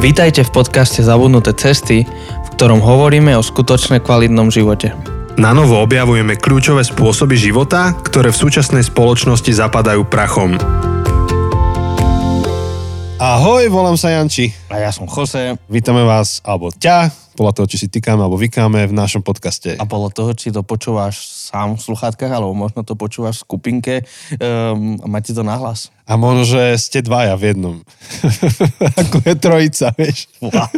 Vítajte v podcaste Zabudnuté cesty, v ktorom hovoríme o skutočne kvalitnom živote. Na novo objavujeme kľúčové spôsoby života, ktoré v súčasnej spoločnosti zapadajú prachom. Ahoj, volám sa Janči. A ja som Jose. Vítame vás, alebo ťa, podľa toho, či si tykáme alebo vykáme v našom podcaste. A podľa toho, či to počúvaš sám v sluchátkach, alebo možno to počúvaš v skupinke um, a máte to nahlas. A možno, že ste dvaja v jednom. Ako je trojica, vieš. Wow.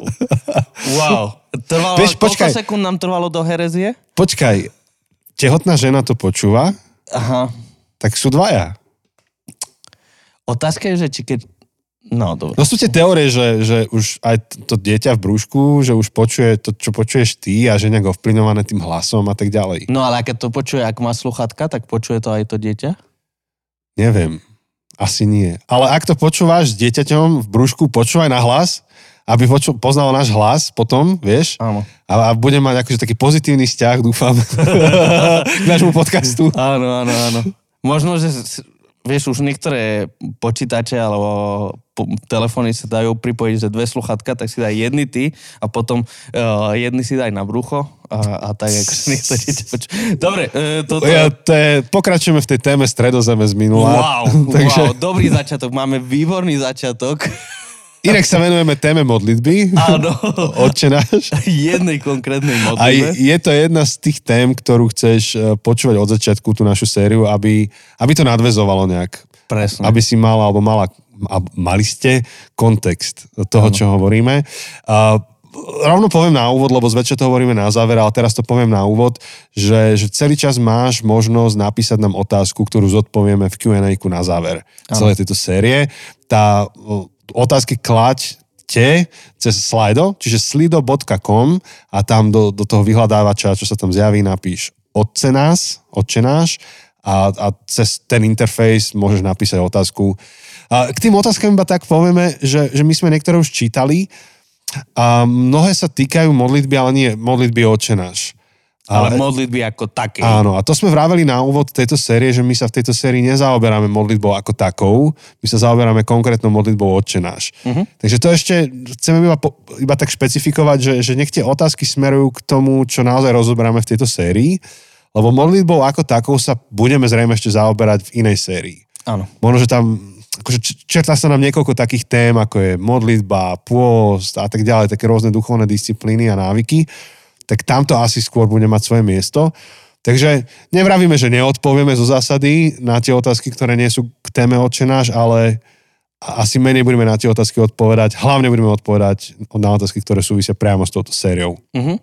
wow. Trvalo, Vieš, počkaj. sekúnd nám trvalo do herezie? Počkaj, tehotná žena to počúva, Aha. tak sú dvaja. Otázka je, že či keď... No, dobre. No sú tie teórie, že, že už aj to dieťa v brúšku, že už počuje to, čo počuješ ty a že nejak ovplyvňované tým hlasom a tak ďalej. No ale keď to počuje, ak má sluchatka, tak počuje to aj to dieťa? Neviem. Asi nie. Ale ak to počúvaš s dieťaťom v brúšku, počúvaj na hlas, aby poču- poznalo náš hlas potom, vieš, Áno. a, a bude mať akože taký pozitívny vzťah, dúfam, k nášmu podcastu. Áno, áno, áno. Možno, že vieš, už niektoré počítače alebo telefóny sa dajú pripojiť, že dve sluchatka, tak si daj jedny ty a potom uh, jedny si daj na brucho a, a tak ako niekto dieťa poču... Dobre, uh, toto... Ja, to je, pokračujeme v tej téme stredozeme z minula. Wow, Takže, wow, dobrý začiatok. Máme výborný začiatok. Inak sa venujeme téme modlitby. Áno. Otče náš. Jednej konkrétnej A modlitbe. je, je to jedna z tých tém, ktorú chceš eh, počúvať od začiatku, tú našu sériu, aby, aby to nadvezovalo nejak. Presne. Aby si mal, alebo mala, a mali ste kontext toho, čo hovoríme. A rovno poviem na úvod, lebo zväčša to hovoríme na záver, ale teraz to poviem na úvod, že, že celý čas máš možnosť napísať nám otázku, ktorú zodpovieme v Q&A na záver celej tejto série. Tá otázky klaď te cez Slido, čiže slido.com a tam do, do toho vyhľadávača, čo sa tam zjaví, napíš Otce nás, Otče náš a, a cez ten interfejs môžeš napísať otázku. A k tým otázkam iba tak povieme, že, že my sme niektoré už čítali a mnohé sa týkajú modlitby, ale nie modlitby Otče náš. Ale modlitby ako také. Áno, a to sme vraveli na úvod tejto série, že my sa v tejto sérii nezaoberáme modlitbou ako takou, my sa zaoberáme konkrétnou modlitbou Otče náš. Uh-huh. Takže to ešte chceme iba, po, iba tak špecifikovať, že, že nech tie otázky smerujú k tomu, čo naozaj rozoberáme v tejto sérii, lebo modlitbou ako takou sa budeme zrejme ešte zaoberať v inej sérii. Áno. Možno, že tam akože čertá sa nám niekoľko takých tém, ako je modlitba, pôst a tak ďalej, také rôzne duchovné disciplíny a návyky, tak tamto asi skôr bude mať svoje miesto. Takže nevravíme, že neodpovieme zo zásady na tie otázky, ktoré nie sú k téme Otče náš, ale asi menej budeme na tie otázky odpovedať. Hlavne budeme odpovedať na otázky, ktoré súvisia priamo s touto sériou. Mhm.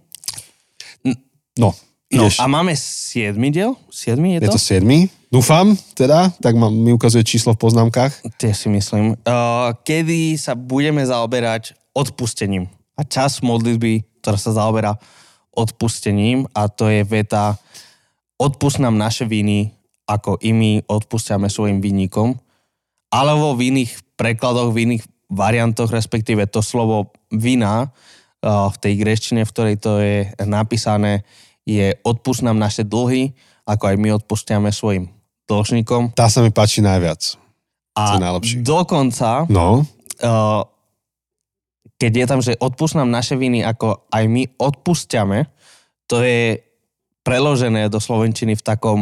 No, No ideš. a máme siedmy diel? Siedmy je Je to? to 7. Dúfam, teda, tak ma, mi ukazuje číslo v poznámkach. Tie si myslím. Uh, kedy sa budeme zaoberať odpustením. A čas modlitby, ktorá sa zaoberá odpustením a to je veta odpust nám naše viny, ako i my odpustiame svojim vinníkom. Alebo v iných prekladoch, v iných variantoch, respektíve to slovo vina uh, v tej greštine, v ktorej to je napísané, je odpust nám naše dlhy, ako aj my odpustiame svojim dlžníkom. Tá sa mi páči najviac. A najlepšie. dokonca, No, uh, keď je tam, že odpust nám naše viny, ako aj my odpustiame, to je preložené do slovenčiny v takom,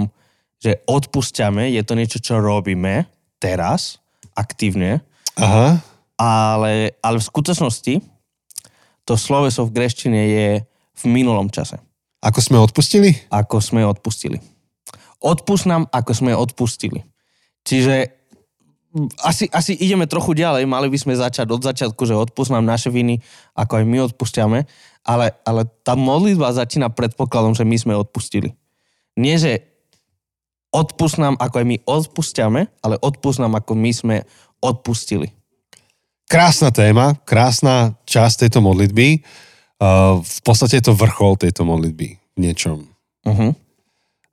že odpustiame, je to niečo, čo robíme teraz, aktívne, aha. ale, ale v skutočnosti to sloveso v greštine je v minulom čase, Ako sme odpustili? ako sme odpustili. Odpust nám, ako sme odpustili. Čiže asi, asi ideme trochu ďalej, mali by sme začať od začiatku, že odpust nám naše viny, ako aj my odpustiame, ale, ale tá modlitba začína predpokladom, že my sme odpustili. Nie, že odpust nám, ako aj my odpustiame, ale odpust nám, ako my sme odpustili. Krásna téma, krásna časť tejto modlitby. Uh, v podstate je to vrchol tejto modlitby v niečom. Uh-huh.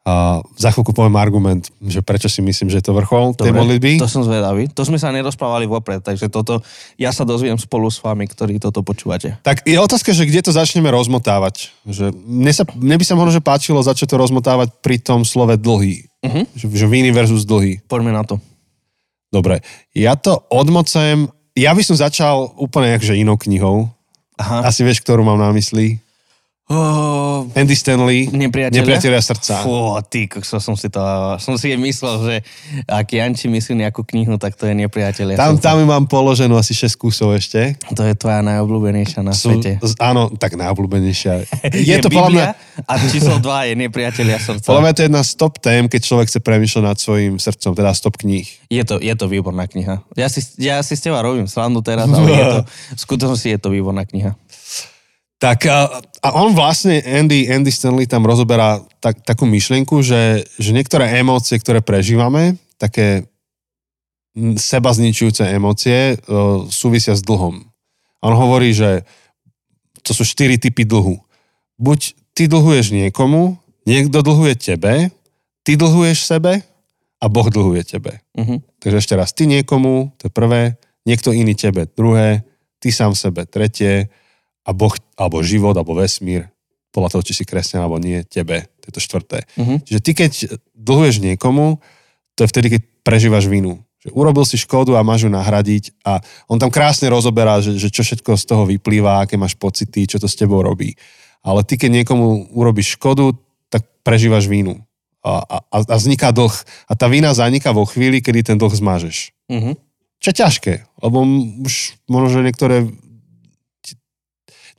Uh, za chvíľku poviem argument, že prečo si myslím, že je to vrchol tej modlitby. To som zvedavý. To sme sa nerozprávali vopred, takže toto ja sa dozviem spolu s vami, ktorí toto počúvate. Tak je otázka, že kde to začneme rozmotávať. Že mne, sa, mne by sa možno že páčilo začať to rozmotávať pri tom slove dlhý. Uh-huh. Že, že viny versus dlhý. Poďme na to. Dobre, ja to odmocujem ja by som začal úplne akože inou knihou. Aha. Asi vieš, ktorú mám na mysli. Oh, Andy Stanley, Nepriatelia? Nepriatelia srdca. Fú, ty, kokso, som si to, som si myslel, že ak Janči myslí nejakú knihu, tak to je nepriateľ. Tam, tam ju mám položenú asi 6 kusov ešte. To je tvoja najobľúbenejšia na Sú, svete. áno, tak najobľúbenejšia. Je, to podľa mňa, Biblia a číslo 2 je nepriateľia srdca. podľa mňa to je jedna z top tém, keď človek chce premýšľať nad svojim srdcom, teda stop kníh. Je to, je to výborná kniha. Ja si, ja si s teba robím srandu teraz, ale je to, v skutočnosti je to výborná kniha. Tak a, a on vlastne, Andy, Andy Stanley tam rozoberá tak, takú myšlienku, že, že niektoré emócie, ktoré prežívame, také seba zničujúce emócie, uh, súvisia s dlhom. A on hovorí, že to sú štyri typy dlhu. Buď ty dlhuješ niekomu, niekto dlhuje tebe, ty dlhuješ sebe a Boh dlhuje tebe. Uh-huh. Takže ešte raz, ty niekomu, to je prvé, niekto iný tebe, druhé, ty sám sebe, tretie, a Boh, alebo život, alebo vesmír, podľa toho, či si kresťan alebo nie, tebe, to je to štvrté. Uh-huh. Čiže ty, keď dlhuješ niekomu, to je vtedy, keď prežívaš vinu. Že urobil si škodu a máš ju nahradiť a on tam krásne rozoberá, že, že čo všetko z toho vyplýva, aké máš pocity, čo to s tebou robí. Ale ty, keď niekomu urobíš škodu, tak prežívaš vínu. A, a, a vzniká dlh. A tá vína zaniká vo chvíli, kedy ten dlh zmážeš. Uh-huh. Čo je ťažké, lebo už možno, že niektoré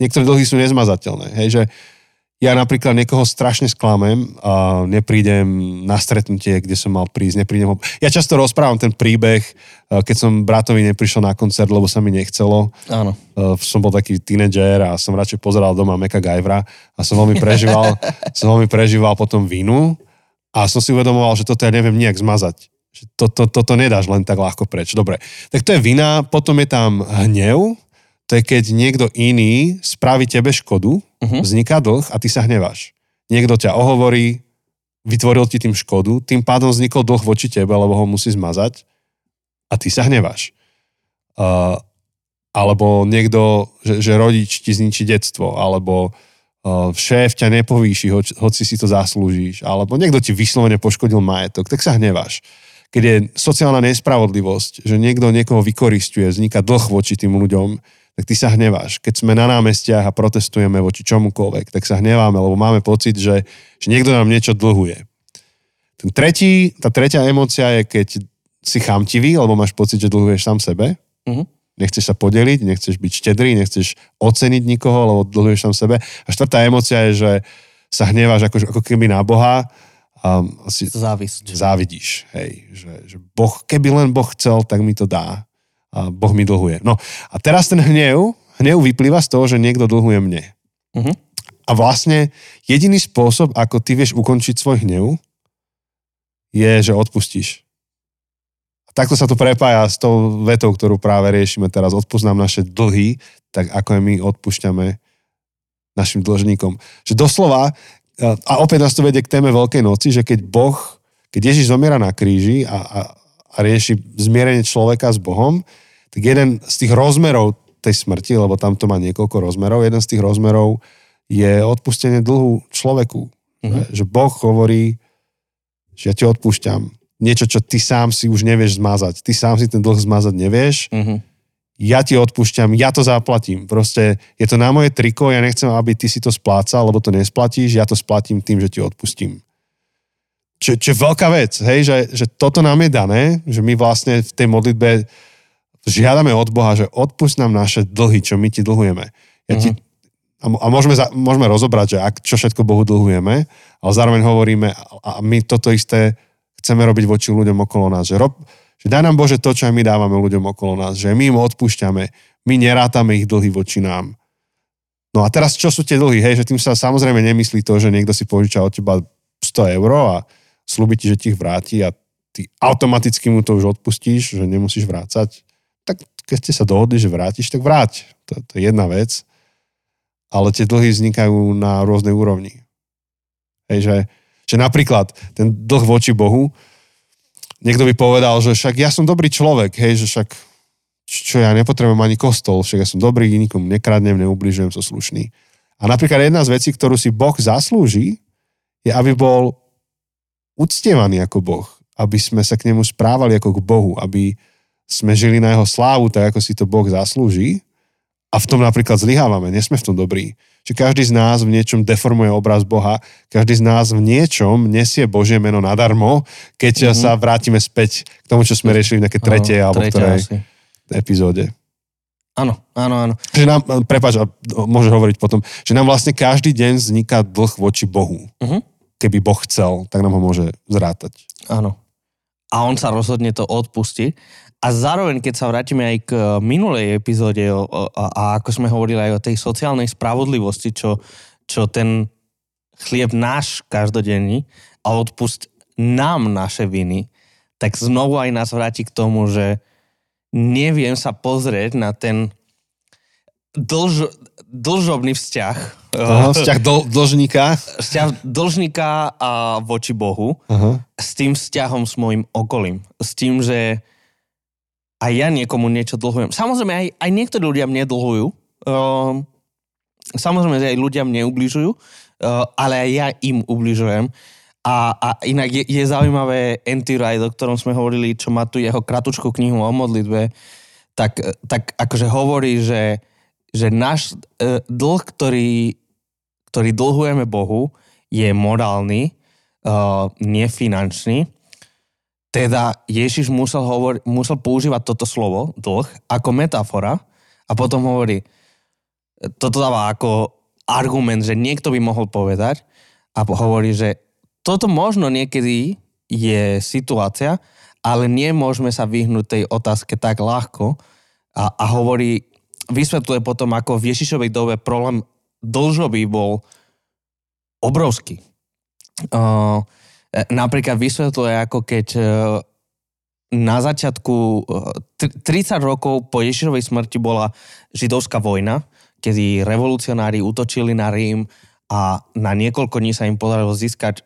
niektoré dlhy sú nezmazateľné. Hej, že ja napríklad niekoho strašne sklamem a neprídem na stretnutie, kde som mal prísť, neprídem ho... Ja často rozprávam ten príbeh, eh, keď som bratovi neprišiel na koncert, lebo sa mi nechcelo. Áno. Eh, som bol taký tínedžer a som radšej pozeral doma Meka Gajvra a som veľmi prežíval, som veľmi prežíval potom vinu a som si uvedomoval, že toto ja neviem nejak zmazať. Že to, to, toto nedáš len tak ľahko preč. Dobre, tak to je vina, potom je tam hnev, to je keď niekto iný spraví tebe škodu, Mhm. vzniká dlh a ty sa hneváš. Niekto ťa ohovorí, vytvoril ti tým škodu, tým pádom vznikol dlh voči tebe, lebo ho musí zmazať a ty sa hneváš. Uh, alebo niekto, že, že rodič ti zničí detstvo, alebo uh, šéf ťa nepovýši, hoč, hoci si to zaslúžiš, alebo niekto ti vyslovene poškodil majetok, tak sa hneváš. Keď je sociálna nespravodlivosť, že niekto niekoho vykoristuje, vzniká dlh voči tým ľuďom, tak ty sa hneváš. Keď sme na námestiach a protestujeme voči čomukoľvek, tak sa hneváme, lebo máme pocit, že, že niekto nám niečo dlhuje. Ten tretí, tá tretia emócia je, keď si chamtivý, lebo máš pocit, že dlhuješ sám sebe. Mhm. Nechceš sa podeliť, nechceš byť štedrý, nechceš oceniť nikoho, lebo dlhuješ sám sebe. A štvrtá emócia je, že sa hneváš ako, ako keby na Boha a asi Závisť. závidíš. Hej, že, že boh, keby len Boh chcel, tak mi to dá. A Boh mi dlhuje. No a teraz ten hnev, hnev vyplýva z toho, že niekto dlhuje mne. Mhm. A vlastne jediný spôsob, ako ty vieš ukončiť svoj hnev, je, že odpustíš. A takto sa to prepája s tou vetou, ktorú práve riešime teraz. Odpúsť nám naše dlhy, tak ako aj my odpúšťame našim dlžníkom. Že doslova, a opäť nás to vedie k téme Veľkej noci, že keď Boh, keď Ježiš zomiera na kríži a, a, a rieši zmierenie človeka s Bohom, tak jeden z tých rozmerov tej smrti, lebo tam to má niekoľko rozmerov, jeden z tých rozmerov je odpustenie dlhu človeku. Mm-hmm. Že Boh hovorí, že ja ti odpúšťam. Niečo, čo ty sám si už nevieš zmazať. Ty sám si ten dlh zmazať nevieš. Mhm. Ja ti odpúšťam, ja to zaplatím. Proste je to na moje triko, ja nechcem, aby ty si to splácal, lebo to nesplatíš, ja to splatím tým, že ti odpustím. Čo, čo je veľká vec, hej, že, že toto nám je dané, že my vlastne v tej modlitbe žiadame od Boha, že odpust nám naše dlhy, čo my ti dlhujeme. Ja ti, a, a môžeme, za, môžeme rozobrať, že ak, čo všetko Bohu dlhujeme, ale zároveň hovoríme, a, a my toto isté chceme robiť voči ľuďom okolo nás, že, rob, že daj nám Bože to, čo aj my dávame ľuďom okolo nás, že my im odpúšťame, my nerátame ich dlhy voči nám. No a teraz, čo sú tie dlhy? Hej, že tým sa samozrejme nemyslí to, že niekto si požiča od teba 100 eur a slúbi ti, že ti ich vráti a ty automaticky mu to už odpustíš, že nemusíš vrácať. Keď ste sa dohodli, že vrátiš, tak vráť. To, to je jedna vec. Ale tie dlhy vznikajú na rôznej úrovni. Hej, že, že napríklad ten dlh voči Bohu, niekto by povedal, že však ja som dobrý človek, hej, že však čo ja nepotrebujem ani kostol, však ja som dobrý, nikomu nekradnem, neubližujem, som slušný. A napríklad jedna z vecí, ktorú si Boh zaslúži, je, aby bol uctievaný ako Boh, aby sme sa k nemu správali ako k Bohu, aby sme žili na jeho slávu, tak ako si to Boh zaslúži a v tom napríklad zlyhávame, nie sme v tom dobrí. Čiže každý z nás v niečom deformuje obraz Boha, každý z nás v niečom nesie Božie meno nadarmo, keď mm-hmm. sa vrátime späť k tomu, čo sme riešili v nejakej tretej alebo ktorej asi. epizóde. Áno, áno, áno. Že nám, prepáč, môžeš hovoriť potom, že nám vlastne každý deň vzniká dlh voči Bohu. Uh-huh. Keby Boh chcel, tak nám ho môže zrátať. Áno. A on sa rozhodne to odpustí. A zároveň, keď sa vrátime aj k minulej epizóde o, o, a ako sme hovorili aj o tej sociálnej spravodlivosti, čo, čo ten chlieb náš každodenný a odpust nám naše viny, tak znovu aj nás vráti k tomu, že neviem sa pozrieť na ten dlž, dlžobný vzťah. Aha, vzťah dl, dlžníka. Vzťah dlžníka a voči Bohu Aha. s tým vzťahom s môjim okolím. S tým, že aj ja niekomu niečo dlhujem. Samozrejme, aj, aj niektorí ľudia mne dlhujú. Uh, samozrejme, že aj ľudia mne ubližujú, uh, ale aj ja im ubližujem. A, a inak je, je zaujímavé Anti Wright, o ktorom sme hovorili, čo má tu jeho kratučkú knihu o modlitbe, tak, tak akože hovorí, že, že náš e, dlh, ktorý, ktorý dlhujeme Bohu, je morálny, uh, nefinančný. Teda Ježiš musel, hovor, musel používať toto slovo, dlh, ako metafora a potom hovorí, toto dáva ako argument, že niekto by mohol povedať a hovorí, že toto možno niekedy je situácia, ale nemôžeme sa vyhnúť tej otázke tak ľahko a, a hovorí, vysvetľuje potom, ako v Ježišovej dobe problém dlžoby bol obrovský. Uh, napríklad vysvetľuje, ako keď uh, na začiatku, uh, 30 rokov po Ježišovej smrti bola židovská vojna, kedy revolucionári útočili na Rím a na niekoľko dní sa im podarilo získať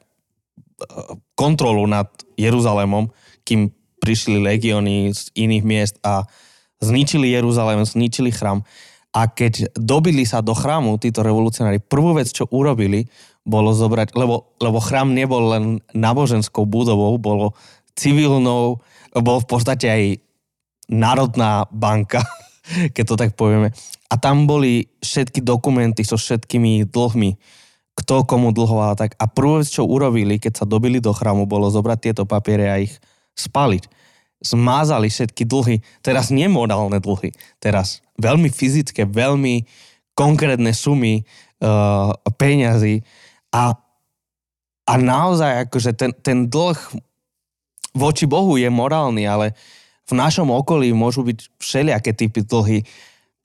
kontrolu nad Jeruzalémom, kým prišli legióny z iných miest a zničili Jeruzalém, zničili chrám. A keď dobili sa do chrámu títo revolucionári, prvú vec, čo urobili, bolo zobrať, lebo, lebo chrám nebol len náboženskou budovou, bolo civilnou, bol v podstate aj národná banka, keď to tak povieme. A tam boli všetky dokumenty so všetkými dlhmi kto komu dlhoval tak. A prvú čo urobili, keď sa dobili do chrámu, bolo zobrať tieto papiere a ich spaliť. Zmázali všetky dlhy, teraz nemorálne dlhy, teraz veľmi fyzické, veľmi konkrétne sumy uh, peňazí a, a naozaj akože ten, ten dlh voči Bohu je morálny, ale v našom okolí môžu byť všelijaké typy dlhy.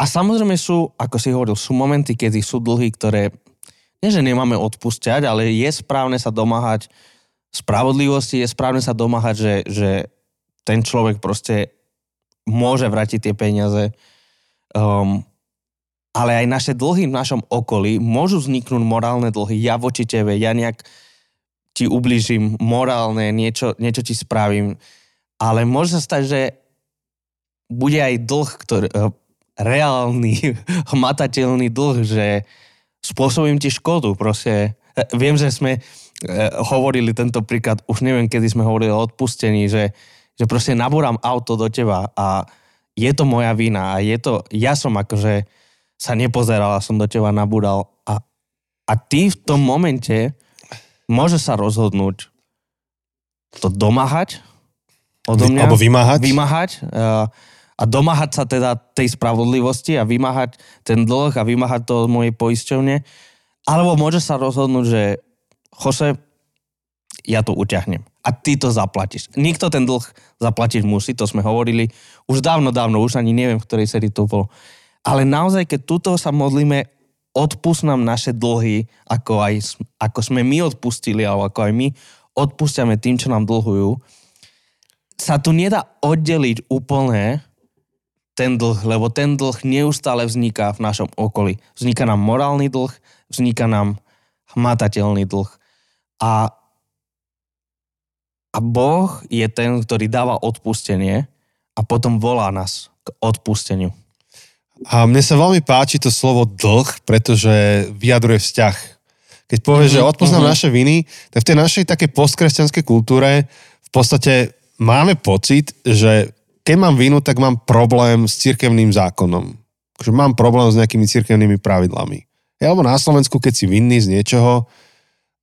A samozrejme sú, ako si hovoril, sú momenty, kedy sú dlhy, ktoré nie že nemáme odpúšťať, ale je správne sa domáhať spravodlivosti, je správne sa domáhať, že, že ten človek proste môže vrátiť tie peniaze. Um, ale aj naše dlhy v našom okolí môžu vzniknúť morálne dlhy. Ja voči tebe, ja nejak ti ubližím morálne, niečo, niečo ti spravím. Ale môže sa stať, že bude aj dlh, ktorý, uh, reálny, hmatateľný dlh, že spôsobím ti škodu. Proste, e, viem, že sme e, hovorili tento príklad, už neviem, kedy sme hovorili o odpustení, že, že proste nabúram auto do teba a je to moja vina a je to, ja som akože sa nepozeral a som do teba nabúral a, a ty v tom momente môže sa rozhodnúť to domáhať odo mňa. Alebo vymáhať. Vymáhať. Uh, a domáhať sa teda tej spravodlivosti a vymáhať ten dlh a vymáhať to od mojej poisťovne. Alebo môže sa rozhodnúť, že Jose, ja to uťahnem. A ty to zaplatíš. Nikto ten dlh zaplatiť musí, to sme hovorili už dávno, dávno, už ani neviem, v ktorej sérii to bolo. Ale naozaj, keď tuto sa modlíme, odpust nám naše dlhy, ako, aj, ako sme my odpustili, alebo ako aj my odpúšťame tým, čo nám dlhujú, sa tu nedá oddeliť úplne ten dlh, lebo ten dlh neustále vzniká v našom okolí. Vzniká nám morálny dlh, vzniká nám hmatateľný dlh. A, a Boh je ten, ktorý dáva odpustenie a potom volá nás k odpusteniu. A mne sa veľmi páči to slovo dlh, pretože vyjadruje vzťah. Keď povieš, mm-hmm. že odpoznám mm-hmm. naše viny, tak v tej našej takej postkresťanskej kultúre v podstate máme pocit, že keď mám vinu, tak mám problém s cirkevným zákonom. Že mám problém s nejakými cirkevnými pravidlami. Ja, alebo na Slovensku, keď si vinný z niečoho,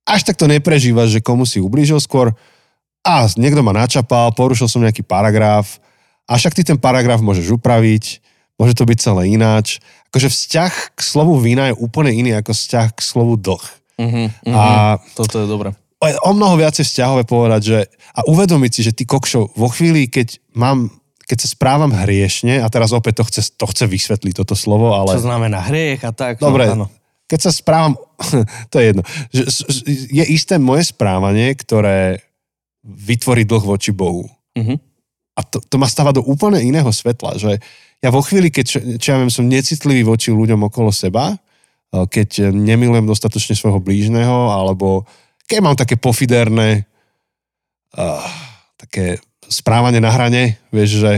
až tak to neprežívaš, že komu si ublížil skôr, a niekto ma načapal, porušil som nejaký paragraf, a však ty ten paragraf môžeš upraviť, môže to byť celé ináč. Akože vzťah k slovu vina je úplne iný ako vzťah k slovu dlh. Uh-huh, uh-huh. A Toto je dobré. o mnoho viacej vzťahové povedať, že a uvedomiť si, že ty kokšo, vo chvíli, keď mám keď sa správam hriešne, a teraz opäť to chce, to chce vysvetliť toto slovo, ale... Čo znamená hriech a tak. Dobre, no, áno. keď sa správam, to je jedno, že je isté moje správanie, ktoré vytvorí dlh voči Bohu. Uh-huh. A to, to ma stáva do úplne iného svetla, že ja vo chvíli, keď čo, ja viem, som necitlivý voči ľuďom okolo seba, eh, keď nemilujem dostatočne svojho blížneho, alebo keď mám také pofiderné uh, také správanie na hrane, vieš, že,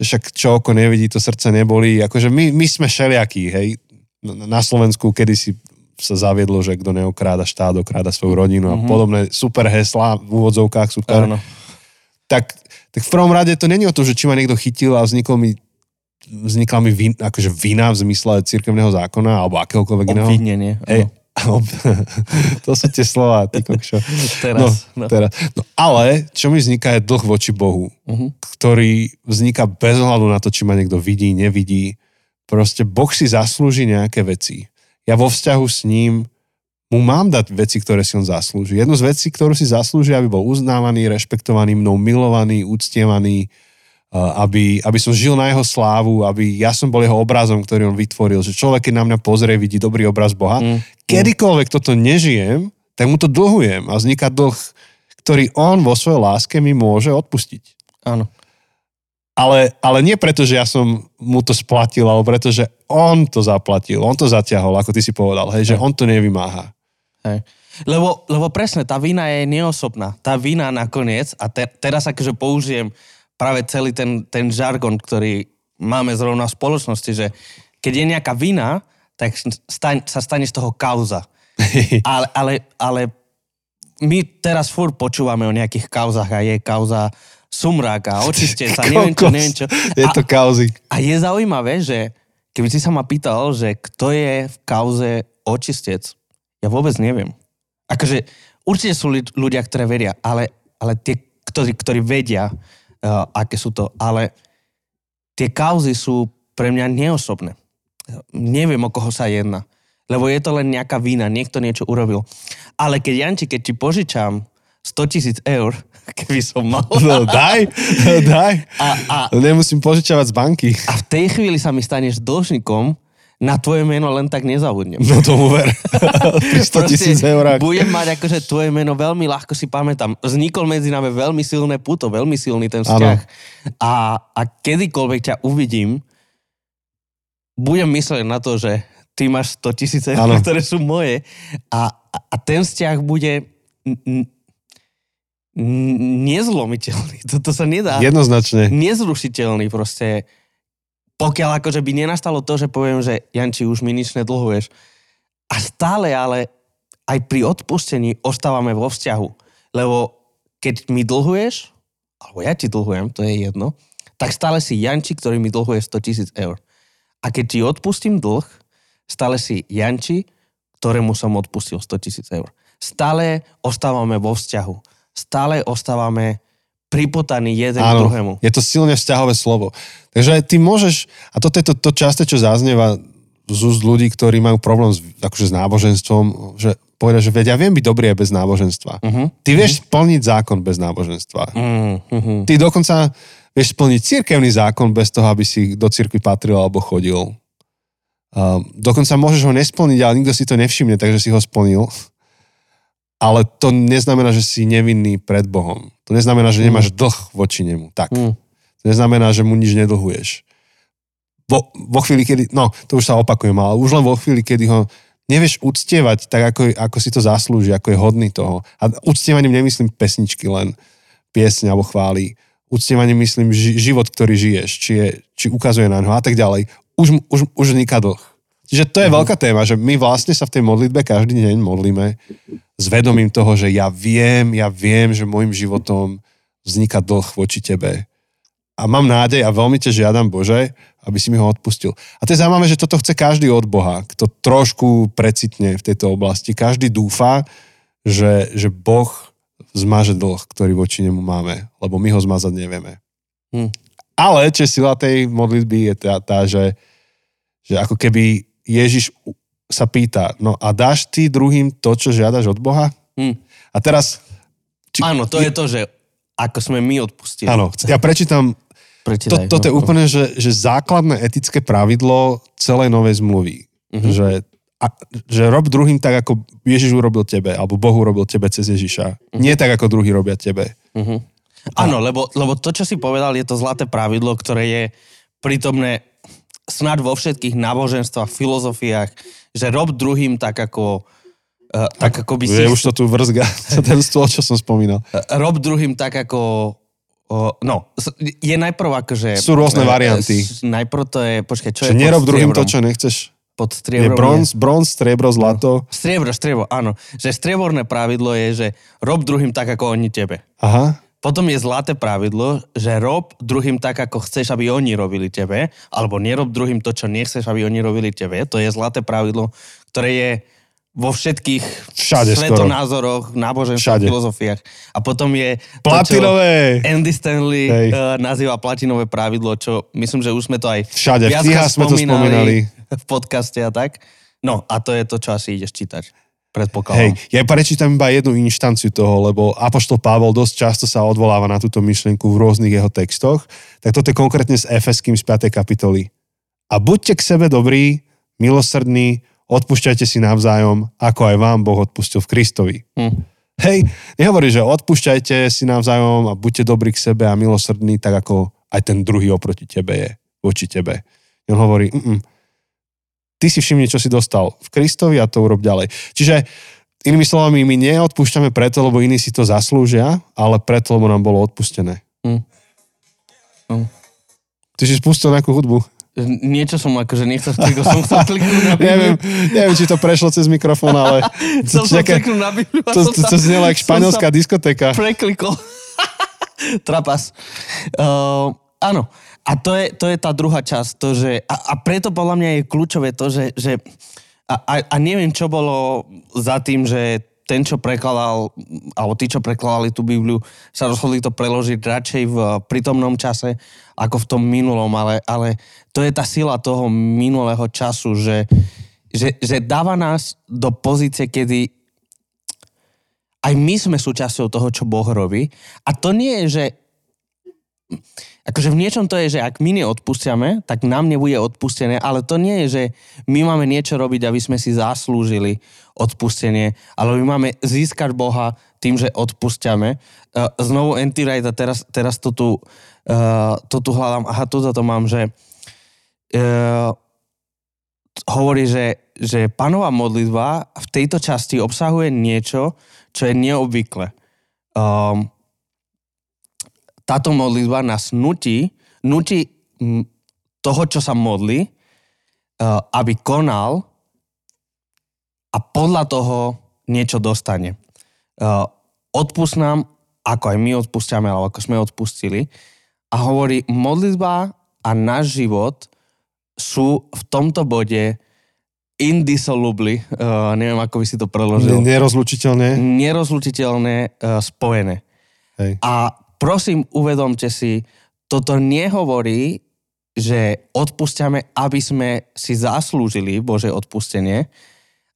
že však čo oko nevidí, to srdce nebolí. Akože my, my sme šeliakí, hej. Na Slovensku kedysi sa zaviedlo, že kto neokráda štát, okráda svoju rodinu mm-hmm. a podobné super heslá v úvodzovkách super. Áno. Tak, tak v prvom rade to není o tom, že či ma niekto chytil a vznikol mi vznikla mi vin, akože vina v zmysle cirkevného zákona alebo akéhokoľvek iného. Obvinenie. Hej, to sú tie slova, ty kokšo. Teraz. No, No. teraz. No, ale čo mi vzniká je dlh voči Bohu, Uh-huh. ktorý vzniká bez ohľadu na to, či ma niekto vidí, nevidí. Proste Boh si zaslúži nejaké veci. Ja vo vzťahu s ním mu mám dať veci, ktoré si on zaslúži. Jednu z vecí, ktorú si zaslúži, aby bol uznávaný, rešpektovaný, mnou milovaný, uctievaný, uh, aby, aby som žil na jeho slávu, aby ja som bol jeho obrazom, ktorý on vytvoril. Že človek, keď na mňa pozrie, vidí dobrý obraz Boha. Mm. Kedykoľvek toto nežijem, tak mu to dlhujem a vzniká dlh, ktorý on vo svojej láske mi môže odpustiť. Áno. Ale, ale nie preto, že ja som mu to splatil, ale preto, že on to zaplatil, on to zatiahol, ako ty si povedal, hej, že on to nevymáha. Hej. Lebo, lebo presne, tá vina je neosobná. Tá vina nakoniec, a te, teraz akože použijem práve celý ten, ten žargon, ktorý máme zrovna v spoločnosti, že keď je nejaká vina, tak staň, sa stane z toho kauza. Ale, ale, ale my teraz furt počúvame o nejakých kauzach a je kauza sumráka, očistenca, neviem čo, neviem čo. Je to kauzy. A je zaujímavé, že keby si sa ma pýtal, že kto je v kauze očistec, ja vôbec neviem. Akože určite sú ľudia, ktoré veria, ale, ale tie, ktorí, ktorí vedia, uh, aké sú to, ale tie kauzy sú pre mňa neosobné. Neviem, o koho sa jedná. Lebo je to len nejaká vína, niekto niečo urobil. Ale keď, Janči, keď ti požičam 100 tisíc eur, keby som mal, No daj, daj. a, a, Nemusím požičavať z banky. a v tej chvíli sa mi staneš dlžníkom, na tvoje meno len tak nezabudnem. No tomu ver. Pri 100 tisíc eurách. Budem mať akože tvoje meno veľmi ľahko si pamätám. Vznikol medzi nami veľmi silné puto, veľmi silný ten vzťah. A, a kedykoľvek ťa uvidím, budem myslieť na to, že ty máš 100 tisíc eur, Áno. ktoré sú moje. A, a, a ten vzťah bude n- nezlomiteľný. Toto sa nedá Jednoznačne. nezrušiteľný proste. Pokiaľ akože by nenastalo to, že poviem, že Janči, už mi nič nedlhuješ. A stále ale aj pri odpustení ostávame vo vzťahu. Lebo keď mi dlhuješ, alebo ja ti dlhujem, to je jedno, tak stále si Janči, ktorý mi dlhuje 100 tisíc eur. A keď ti odpustím dlh, stále si Janči, ktorému som odpustil 100 tisíc eur. Stále ostávame vo vzťahu. Stále ostávame pripotaní jeden k druhému. je to silne vzťahové slovo. Takže ty môžeš, a toto je to, to časté, čo zaznieva z úst ľudí, ktorí majú problém s, akože s náboženstvom, že povedia, že veď ja viem byť dobrý aj bez náboženstva. Uh-huh. Ty vieš splniť zákon bez náboženstva. Uh-huh. Ty dokonca vieš splniť cirkevný zákon bez toho, aby si do cirkvi patril alebo chodil. Uh, dokonca môžeš ho nesplniť, ale nikto si to nevšimne, takže si ho splnil. Ale to neznamená, že si nevinný pred Bohom. To neznamená, že nemáš dlh voči nemu. Tak. Mm. To neznamená, že mu nič nedlhuješ. Vo, vo chvíli, kedy, no to už sa opakujem, ale už len vo chvíli, kedy ho nevieš uctievať tak, ako, ako si to zaslúži, ako je hodný toho. A uctievaním nemyslím pesničky len, piesň alebo chváli. Uctievaním myslím ži, život, ktorý žiješ, či, je, či ukazuje na ňo a tak ďalej. Už, už, už vzniká dlh. Čiže to je veľká téma, že my vlastne sa v tej modlitbe každý deň modlíme s vedomím toho, že ja viem, ja viem, že môjim životom vzniká dlh voči tebe a mám nádej a veľmi ťa žiadam, Bože, aby si mi ho odpustil. A to je zaujímavé, že toto chce každý od Boha, kto trošku precitne v tejto oblasti. Každý dúfa, že, že Boh zmaže dlh, ktorý voči nemu máme, lebo my ho zmazať nevieme. Hm. Ale čo sila tej modlitby je tá, tá že, že ako keby Ježiš sa pýta, no a dáš ty druhým to, čo žiadaš od Boha? Hm. A teraz... Či, Áno, to je, to, že ako sme my odpustili. Áno, ja prečítam Prečítaj, to, toto no, je úplne, že, že základné etické pravidlo celej novej zmluvy. Uh-huh. Že, a, že rob druhým tak, ako Ježiš urobil tebe, alebo Boh urobil tebe cez Ježiša. Uh-huh. Nie tak, ako druhý robia tebe. Uh-huh. Áno, lebo, lebo to, čo si povedal, je to zlaté pravidlo, ktoré je prítomné snad vo všetkých náboženstvách, filozofiách, že rob druhým tak, ako Uh, tak ako by si... Je už to tu vrzga, ten stôl, čo som spomínal. Uh, rob druhým tak, ako O, no, je najprv akože... Sú rôzne e, varianty. Najprv to je, počkaj, čo Čiže je nerob druhým to, čo nechceš. Pod striebrom. Je bronz, bronz, striebro, zlato. No, striebro, striebro, áno. Že strieborné pravidlo je, že rob druhým tak, ako oni tebe. Aha. Potom je zlaté pravidlo, že rob druhým tak, ako chceš, aby oni robili tebe, alebo nerob druhým to, čo nechceš, aby oni robili tebe. To je zlaté pravidlo, ktoré je vo všetkých Všade svetonázoroch, náboženských filozofiách. A potom je Platinové. to, čo Andy Stanley uh, nazýva platinové pravidlo, čo myslím, že už sme to aj Všade, v sme to spomínali. V podcaste a tak. No a to je to, čo asi ideš čítať. Predpokladám. Hej, ja prečítam iba jednu inštanciu toho, lebo Apoštol Pavol dosť často sa odvoláva na túto myšlienku v rôznych jeho textoch. Tak toto je konkrétne s Efeským z 5. kapitoly. A buďte k sebe dobrí, milosrdní, odpúšťajte si navzájom, ako aj vám Boh odpustil v Kristovi. Hm. Hej, nehovorí, že odpúšťajte si navzájom a buďte dobrí k sebe a milosrdní, tak ako aj ten druhý oproti tebe je, voči tebe. On hovorí, mm ty si všimni, čo si dostal v Kristovi a to urob ďalej. Čiže inými slovami, my neodpúšťame preto, lebo iní si to zaslúžia, ale preto, lebo nám bolo odpustené. Hm. Hm. Ty si spustil nejakú hudbu. Niečo som akože nechcel kliknúť, som chcel kliknúť na neviem, neviem, či to prešlo cez mikrofón, ale... som kliknúť na Bibliu to, to, to znelo ako španielská diskotéka. Preklikol. Trapas. Uh, áno. A to je, to je tá druhá časť. To, že, a, a preto podľa mňa je kľúčové to, že, že a, a, a neviem, čo bolo za tým, že ten, čo prekladal, alebo tí, čo prekladali tú Bibliu, sa rozhodli to preložiť radšej v prítomnom čase, ako v tom minulom, ale, ale to je tá sila toho minulého času, že, že, že dáva nás do pozície, kedy aj my sme súčasťou toho, čo Boh robí. A to nie je, že akože v niečom to je, že ak my neodpustiame, tak nám nebude odpustené, ale to nie je, že my máme niečo robiť, aby sme si zaslúžili odpustenie, ale my máme získať Boha tým, že odpustiame. Uh, znovu Anti-Right a teraz, teraz to, tu, uh, to tu hľadám. Aha, tu to mám, že uh, hovorí, že, že panová modlitba v tejto časti obsahuje niečo, čo je neobvykle. Um, táto modlitba nás nutí, nutí toho, čo sa modlí, e, aby konal a podľa toho niečo dostane. E, odpust nám, ako aj my odpúšťame, alebo ako sme odpustili. A hovorí, modlitba a náš život sú v tomto bode indissolubly, uh, neviem, ako by si to preložil. Nerozlučiteľné. Nerozlučiteľné uh, spojené. Hej. A prosím, uvedomte si, toto nehovorí, že odpúšťame, aby sme si zaslúžili Bože odpustenie,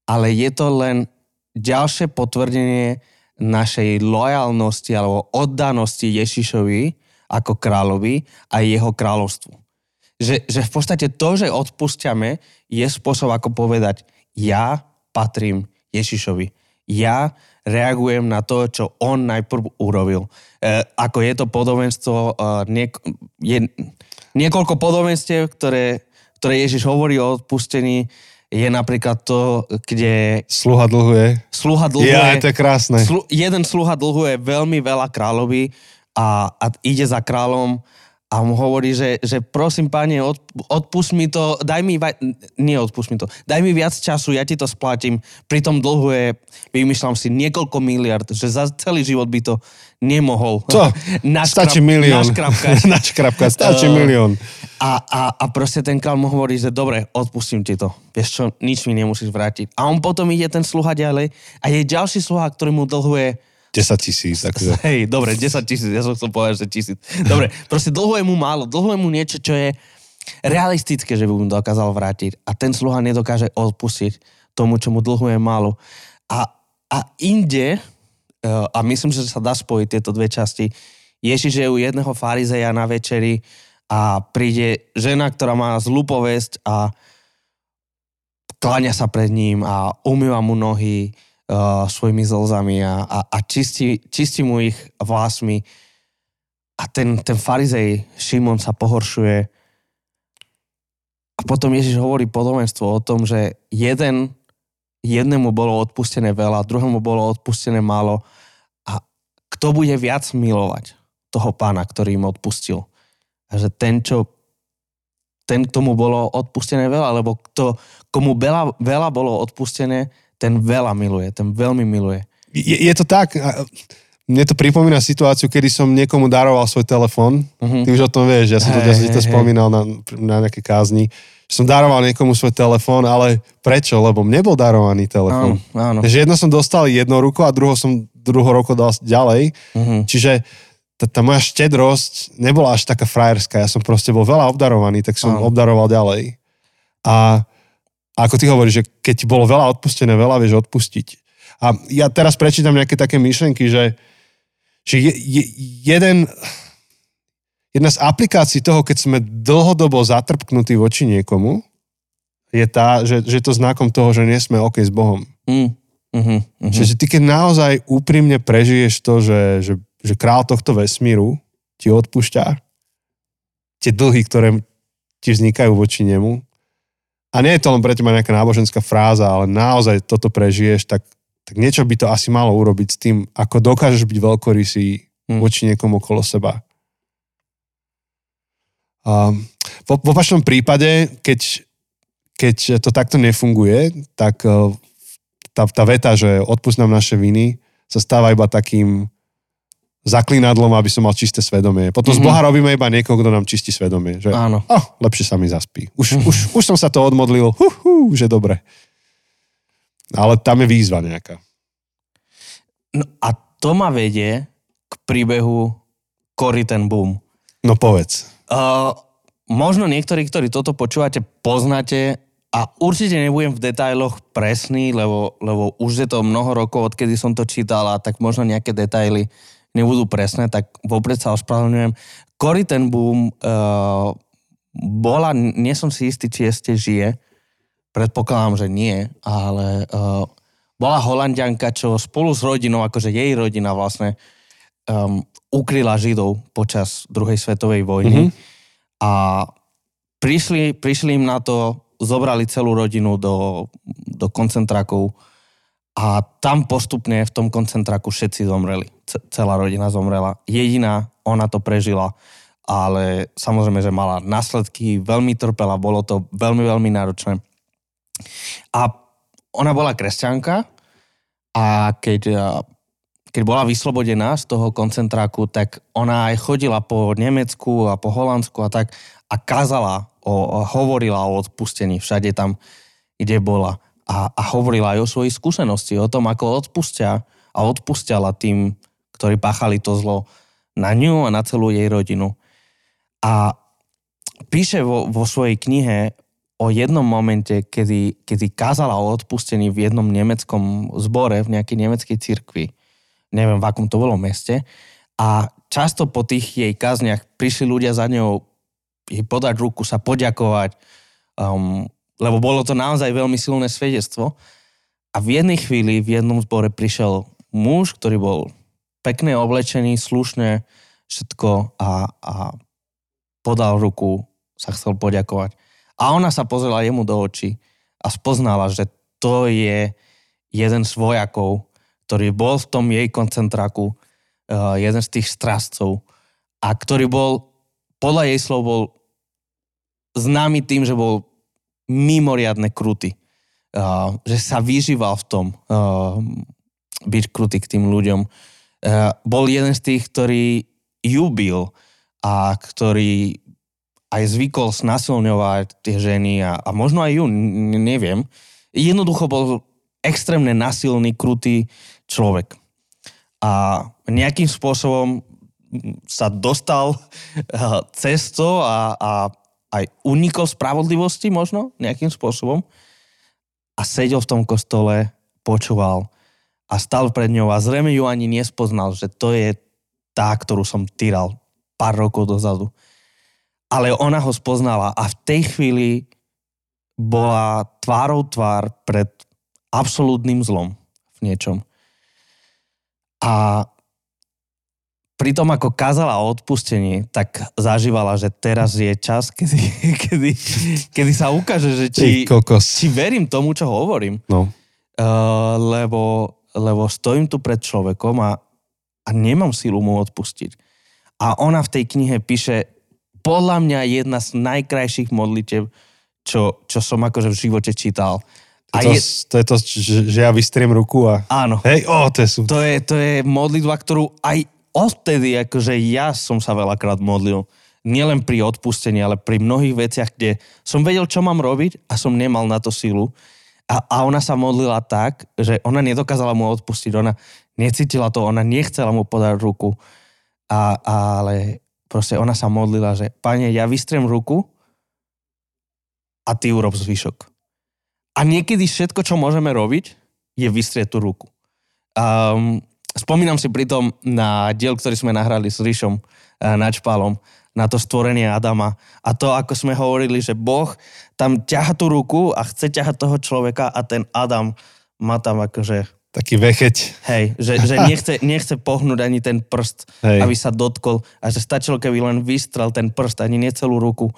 ale je to len ďalšie potvrdenie našej lojalnosti alebo oddanosti Ježišovi ako kráľovi a jeho kráľovstvu. Že, že v podstate to, že odpúšťame, je spôsob, ako povedať, ja patrím Ježišovi. Ja reagujem na to, čo on najprv urobil. E, ako je to podobenstvo, e, niek- je niekoľko podobenstiev, ktoré, ktoré Ježiš hovorí o odpustení, je napríklad to, kde... Sluha dlhuje. Sluha dlhuje. Ja, to je krásne. Slu, jeden sluha dlhuje veľmi veľa kráľovi a, a ide za kráľom a mu hovorí, že, že prosím, pane, od, odpust mi to, daj mi, nie odpust mi to, daj mi viac času, ja ti to splatím. Pri tom dlhu je, vymýšľam si, niekoľko miliard, že za celý život by to nemohol. Co? Naškrap, Stačí milión. Naškrapkať. Naškrapkať, stačí Eh, milión. A, a, a proste ten král mu hovorí, že dobre, odpustím ti to. Vieš čo, nič mi nemusíš vrátiť. A on potom ide ten sluha ďalej a je ďalší sluha, ktorý mu dlhuje 10 tisíc. Takže... Hej, dobre, 10 tisíc, ja som chcel povedať, že tisíc. Dobre, proste dlhuje mu málo, dlhuje mu niečo, čo je realistické, že by mu dokázal vrátiť. A ten sluha nedokáže odpustiť tomu, čo mu dlhuje málo. A, a inde, eh, a myslím, že sa dá spojiť tieto dve časti, Ježiš je u jedného farizeja na večeri a príde žena, ktorá má zlú povesť a kláňa sa pred ním a umýva mu nohy uh, svojimi zlzami a, a, a čistí, čistí mu ich vlásmi. A ten, ten farizej Šimon sa pohoršuje. A potom Ježiš hovorí podobenstvo o tom, že jeden, jednému bolo odpustené veľa, druhému bolo odpustené málo. A kto bude viac milovať toho pána, ktorý im odpustil? A že ten, čo ten, tomu bolo odpustené veľa, lebo kto, komu veľa, veľa bolo odpustené, ten veľa miluje, ten veľmi miluje. Je, je to tak, mne to pripomína situáciu, kedy som niekomu daroval svoj telefón. Mhm. Ty už o tom vieš, ja som to, Hej, ja som ti to hej. spomínal na, na nejaké kázni. Som daroval niekomu svoj telefón, ale prečo? Lebo mne bol darovaný Áno, telefón. áno. Takže jedno som dostal jednou rukou a druhou som druhou rukou dal ďalej. Mhm. Čiže tá, tá moja štedrosť nebola až taká frajerská. Ja som proste bol veľa obdarovaný, tak som Áno. obdaroval ďalej. A, a ako ty hovoríš, že keď ti bolo veľa odpustené, veľa vieš odpustiť. A ja teraz prečítam nejaké také myšlenky, že, že je, je, jeden, jedna z aplikácií toho, keď sme dlhodobo zatrpknutí voči niekomu, je tá, že, že je to znakom toho, že nie sme OK s Bohom. Mm. Mhm. Mhm. Čiže ty keď naozaj úprimne prežiješ to, že, že, že král tohto vesmíru ti odpúšťa tie dlhy, ktoré ti vznikajú voči nemu. A nie je to len pre teba nejaká náboženská fráza, ale naozaj toto prežiješ, tak, tak niečo by to asi malo urobiť s tým, ako dokážeš byť veľkorysý Hm. voči niekomu okolo seba. A v, v opačnom prípade, keď, keď to takto nefunguje, tak eh, tá, tá veta, že odpust nám naše viny, sa stáva iba takým zaklinadlom, aby som mal čisté svedomie. Potom mm-hmm. z. Boha robíme iba niekoho, kto nám čistí svedomie. Že, Áno. oh, lepšie sa mi zaspí. Už, Mhm. už, už som sa to odmodlil, hu, hu, že dobre. Ale tam je výzva nejaká. No a to ma vedie k príbehu Cory ten Boom. No povedz. Uh, možno niektorí, ktorí toto počúvate, poznáte a určite nebudem v detailoch presný, lebo, lebo už je to mnoho rokov, odkedy som to čítal a tak možno nejaké detaily nebudú presné, tak vopred sa ospravedlňujem. Cory ten Boom uh, bola, nie som si istý, či ešte žije, predpokladám, že nie, ale uh, bola holandianka, čo spolu s rodinou, akože jej rodina vlastne, um, ukryla Židov počas druhej svetovej vojny. Mhm. A prišli, prišli im na to, zobrali celú rodinu do, do koncentrákov a tam postupne v tom koncentráku všetci zomreli. Celá rodina zomrela. Jediná, ona to prežila, ale samozrejme, že mala následky, veľmi trpela, bolo to veľmi, veľmi náročné. A ona bola kresťanka a keď, keď bola vyslobodená z toho koncentráku, tak ona aj chodila po Nemecku a po Holandsku a tak a kázala, o, hovorila o odpustení všade tam, kde bola. A, a hovorila aj o svojich skúsenosti, o tom, ako odpustia a odpustila tým, ktorí páchali to zlo na ňu a na celú jej rodinu. A píše vo, vo svojej knihe o jednom momente, kedy, kedy kázala o odpustení v jednom nemeckom zbore, v nejakej nemeckej cirkvi. Neviem, v akom to bolo meste. A často po tých jej kazniach prišli ľudia za ňou jej podať ruku, sa poďakovať, um, lebo bolo to naozaj veľmi silné svedectvo. A v jednej chvíli, v jednom zbore prišiel muž, ktorý bol pekne oblečený, slušne, všetko a, a podal ruku, sa chcel poďakovať. A ona sa pozrela jemu do očí a spoznala, že to je jeden z vojakov, ktorý bol v tom jej koncentráku, uh, jeden z tých strážcov a ktorý bol podľa jej slov bol známy tým, že bol mimoriadne krutý. Uh, že sa vyžíval v tom uh, byť krutý k tým ľuďom. Uh, bol jeden z tých, ktorý ju bil a ktorý aj zvykol snasilňovať tie ženy a, a možno aj ju, neviem. Jednoducho bol extrémne nasilný, krutý človek. A nejakým spôsobom sa dostal cesto a, a aj unikol spravodlivosti možno nejakým spôsobom a sedel v tom kostole, počúval a stal pred ňou a zrejme ju ani nespoznal, že to je tá, ktorú som týral pár rokov dozadu. Ale ona ho spoznala a v tej chvíli bola tvárou tvár pred absolútnym zlom v niečom. A pri tom, ako kázala o odpustení, tak zažívala, že teraz je čas, kedy, kedy, kedy sa ukáže, že či, či verím tomu, čo hovorím. No. Uh, lebo, lebo stojím tu pred človekom a, a nemám sílu mu odpustiť. A ona v tej knihe píše podľa mňa jedna z najkrajších modlitev, čo, čo som akože v živote čítal. A to, je, to je to, že, ja vystriem ruku a... Áno. Hej, oh, to je super. To je, to je modlitba, ktorú aj odtedy akože ja som sa veľakrát modlil. Nielen pri odpustení, ale pri mnohých veciach, kde som vedel, čo mám robiť a som nemal na to sílu. A, a ona sa modlila tak, že ona nedokázala mu odpustiť. Ona necítila to, ona nechcela mu podať ruku. A, ale proste ona sa modlila, že pane, ja vystriem ruku a ty urob zvyšok. A niekedy všetko, čo môžeme robiť, je vystrieť tú ruku. Um, spomínam si pritom na diel, ktorý sme nahrali s Ríšom uh, Načpálom, na to stvorenie Adama a to, ako sme hovorili, že Boh tam ťaha tú ruku a chce ťahať toho človeka a ten Adam má tam akože... Taký vecheť. Hej, že, že nechce, nechce pohnúť ani ten prst, Hej. aby sa dotkol a že stačilo, keby len vystrel ten prst, ani nie celú ruku.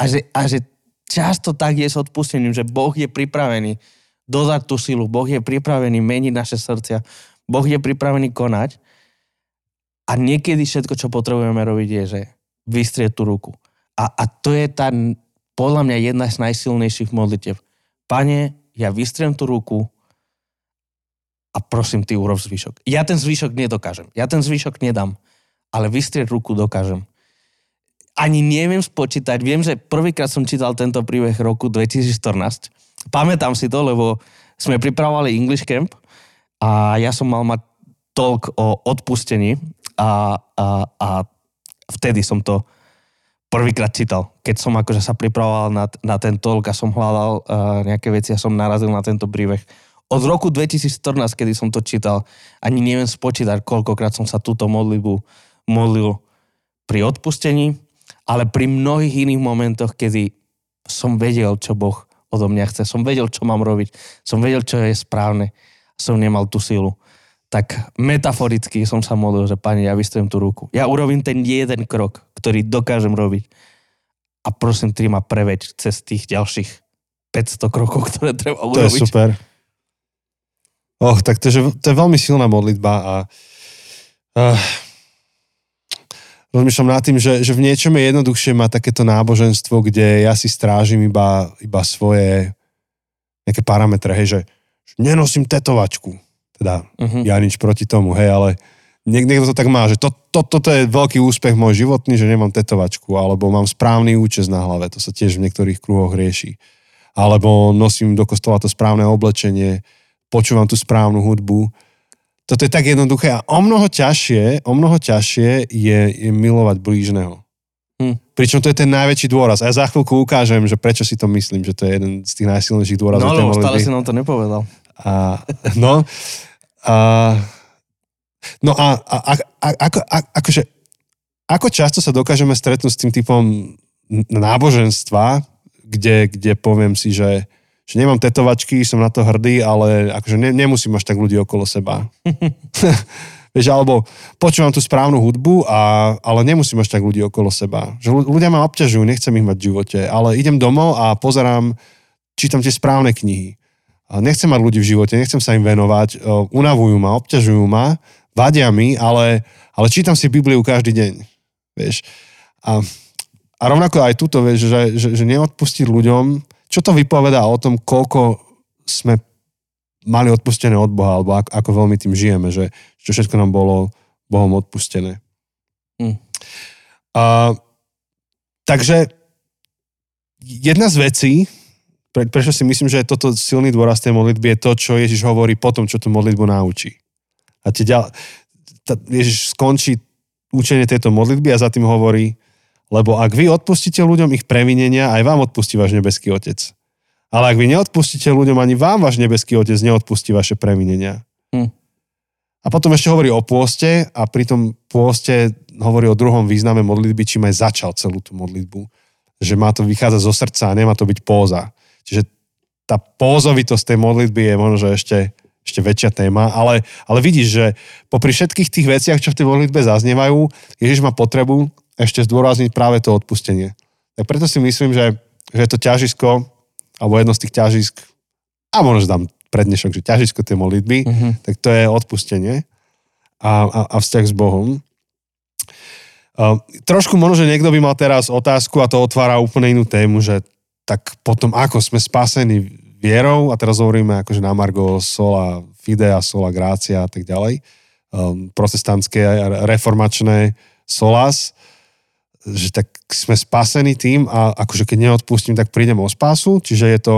A že, a že často tak je s odpustením, že Boh je pripravený dodať tú silu, Boh je pripravený meniť naše srdcia, Boh je pripravený konať a niekedy všetko, čo potrebujeme robiť, je, že vystrieť tú ruku. A, a to je tá, podľa mňa, jedna z najsilnejších modlitev. Pane, ja vystriem tú ruku a prosím, ty urob zvyšok. Ja ten zvyšok nedokážem. Ja ten zvyšok nedám. Ale vystrieť ruku dokážem. Ani neviem spočítať. Viem, že prvýkrát som čítal tento príbeh roku 2014. Pamätám si to, lebo sme pripravovali English Camp a ja som mal mať talk o odpustení a, a, a vtedy som to prvýkrát čítal. Keď som akože sa pripravoval na, na ten talk a som hľadal uh, nejaké veci a som narazil na tento príbeh. Od roku 2014, kedy som to čítal, ani neviem spočítať, koľkokrát som sa túto modlitbu modlil pri odpustení, ale pri mnohých iných momentoch, kedy som vedel, čo Boh odo mňa chce, som vedel, čo mám robiť, som vedel, čo je správne, som nemal tú silu tak metaforicky som sa modlil, že pani, ja vystriem tú ruku. Ja urobím ten jeden krok, ktorý dokážem robiť. A prosím, ty ma preveď cez tých ďalších 500 krokov, ktoré treba urobiť. To je super. Och, tak to, že, to je veľmi silná modlitba a uh, rozmýšľam nad tým, že, že v niečom je jednoduchšie mať takéto náboženstvo, kde ja si strážim iba, iba svoje nejaké parametre, hej, že, že nenosím tetovačku, teda uh-huh. ja nič proti tomu, hej, ale niek- niekto to tak má, že to, to, toto je veľký úspech môj životný, že nemám tetovačku, alebo mám správny účes na hlave, to sa tiež v niektorých kruhoch rieši. Alebo nosím do kostola to správne oblečenie, počúvam tú správnu hudbu. Toto je tak jednoduché a o mnoho ťažšie, o mnoho ťažšie je, je milovať blížneho. Hm. Pričom to je ten najväčší dôraz. A ja za chvíľku ukážem, že prečo si to myslím, že to je jeden z tých najsilnejších dôrazov. No, lebo stále si nám to nepovedal. A, no, a, no a, a, a, a ako, a, akože, ako často sa dokážeme stretnúť s tým typom náboženstva, kde, kde poviem si, že, že nemám tetovačky, som na to hrdý, ale akože ne, nemusím až tak ľudí okolo seba. Vieš, alebo počúvam tú správnu hudbu, a, ale nemusím až tak ľudí okolo seba. Že ľudia ma obťažujú, nechcem ich mať v živote, ale idem domov a pozerám, čítam tie správne knihy nechcem mať ľudí v živote, nechcem sa im venovať, unavujú ma, obťažujú ma, vadia mi, ale, ale čítam si Bibliu každý deň. Vieš. A a rovnako aj tuto, vieš, že, že, že neodpustiť ľuďom, čo to vypovedá o tom, koľko sme mali odpustené od Boha, alebo ako, ako veľmi tým žijeme, že čo všetko nám bolo Bohom odpustené. Mm. A, takže jedna z vecí, pre, prečo si myslím, že toto silný dôraz tej modlitby je to, čo Ježiš hovorí potom, čo tú modlitbu naučí. A ti ďal, tá, Ježiš skončí učenie tejto modlitby a za tým hovorí, lebo ak vy odpustíte ľuďom ich previnenia, aj vám odpustí váš nebeský Otec. Ale ak vy neodpustíte ľuďom, ani vám váš nebeský Otec neodpustí vaše previnenia. Hm. A potom ešte hovorí o pôste a pri tom pôste hovorí o druhom význame modlitby, čím aj začal celú tú modlitbu. Že má to vychádzať zo srdca a nemá to byť póza. Čiže tá pózovitosť tej modlitby je možno, že ešte, ešte väčšia téma, ale, ale vidíš, že popri všetkých tých veciach, čo v tej modlitbe zaznievajú, Ježiš má potrebu ešte zdôrazniť práve to odpustenie. Tak preto si myslím, že, že to ťažisko, alebo jedno z tých ťažisk, a možno, dám prednešok, že ťažisko tej modlitby, mm-hmm. tak to je odpustenie a, a, a vzťah s Bohom. Uh, trošku možno, že niekto by mal teraz otázku a to otvára úplne inú tému, že tak potom ako sme spasení vierou, a teraz hovoríme akože na Margo sola fidea, sola grácia a tak ďalej, um, protestantské reformačné solas, že tak sme spasení tým a akože keď neodpustím, tak prídem o spásu, čiže je to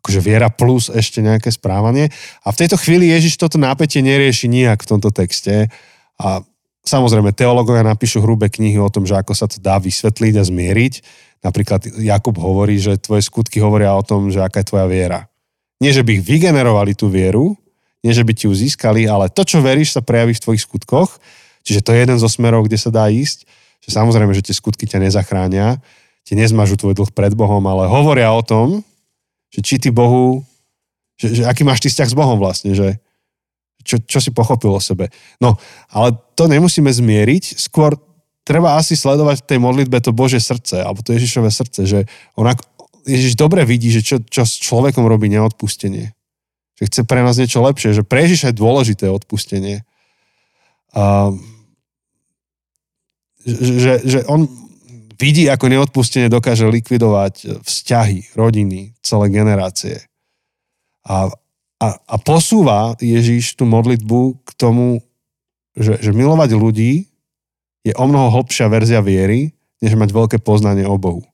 akože viera plus ešte nejaké správanie. A v tejto chvíli Ježiš toto nápetie nerieši nijak v tomto texte. A samozrejme, teológovia napíšu hrubé knihy o tom, že ako sa to dá vysvetliť a zmieriť. Napríklad Jakub hovorí, že tvoje skutky hovoria o tom, že aká je tvoja viera. Nie, že by ich vygenerovali tú vieru, nie, že by ti ju získali, ale to, čo veríš, sa prejaví v tvojich skutkoch. Čiže to je jeden zo smerov, kde sa dá ísť že samozrejme, že tie skutky ťa nezachránia, ti nezmažu tvoj dlh pred Bohom, ale hovoria o tom, že či ty Bohu, že, že aký máš ty vzťah s Bohom vlastne, že čo, čo si pochopil o sebe. No, ale to nemusíme zmieriť, skôr treba asi sledovať v tej modlitbe to Bože srdce, alebo to Ježišové srdce, že on ako, Ježiš dobre vidí, že čo, čo s človekom robí neodpustenie. Že chce pre nás niečo lepšie, že pre Ježiša je dôležité odpustenie. A že, že on vidí, ako neodpustenie dokáže likvidovať vzťahy, rodiny, celé generácie. A, a, a posúva Ježíš tú modlitbu k tomu, že, že milovať ľudí je o mnoho hlbšia verzia viery, než mať veľké poznanie o Bohu.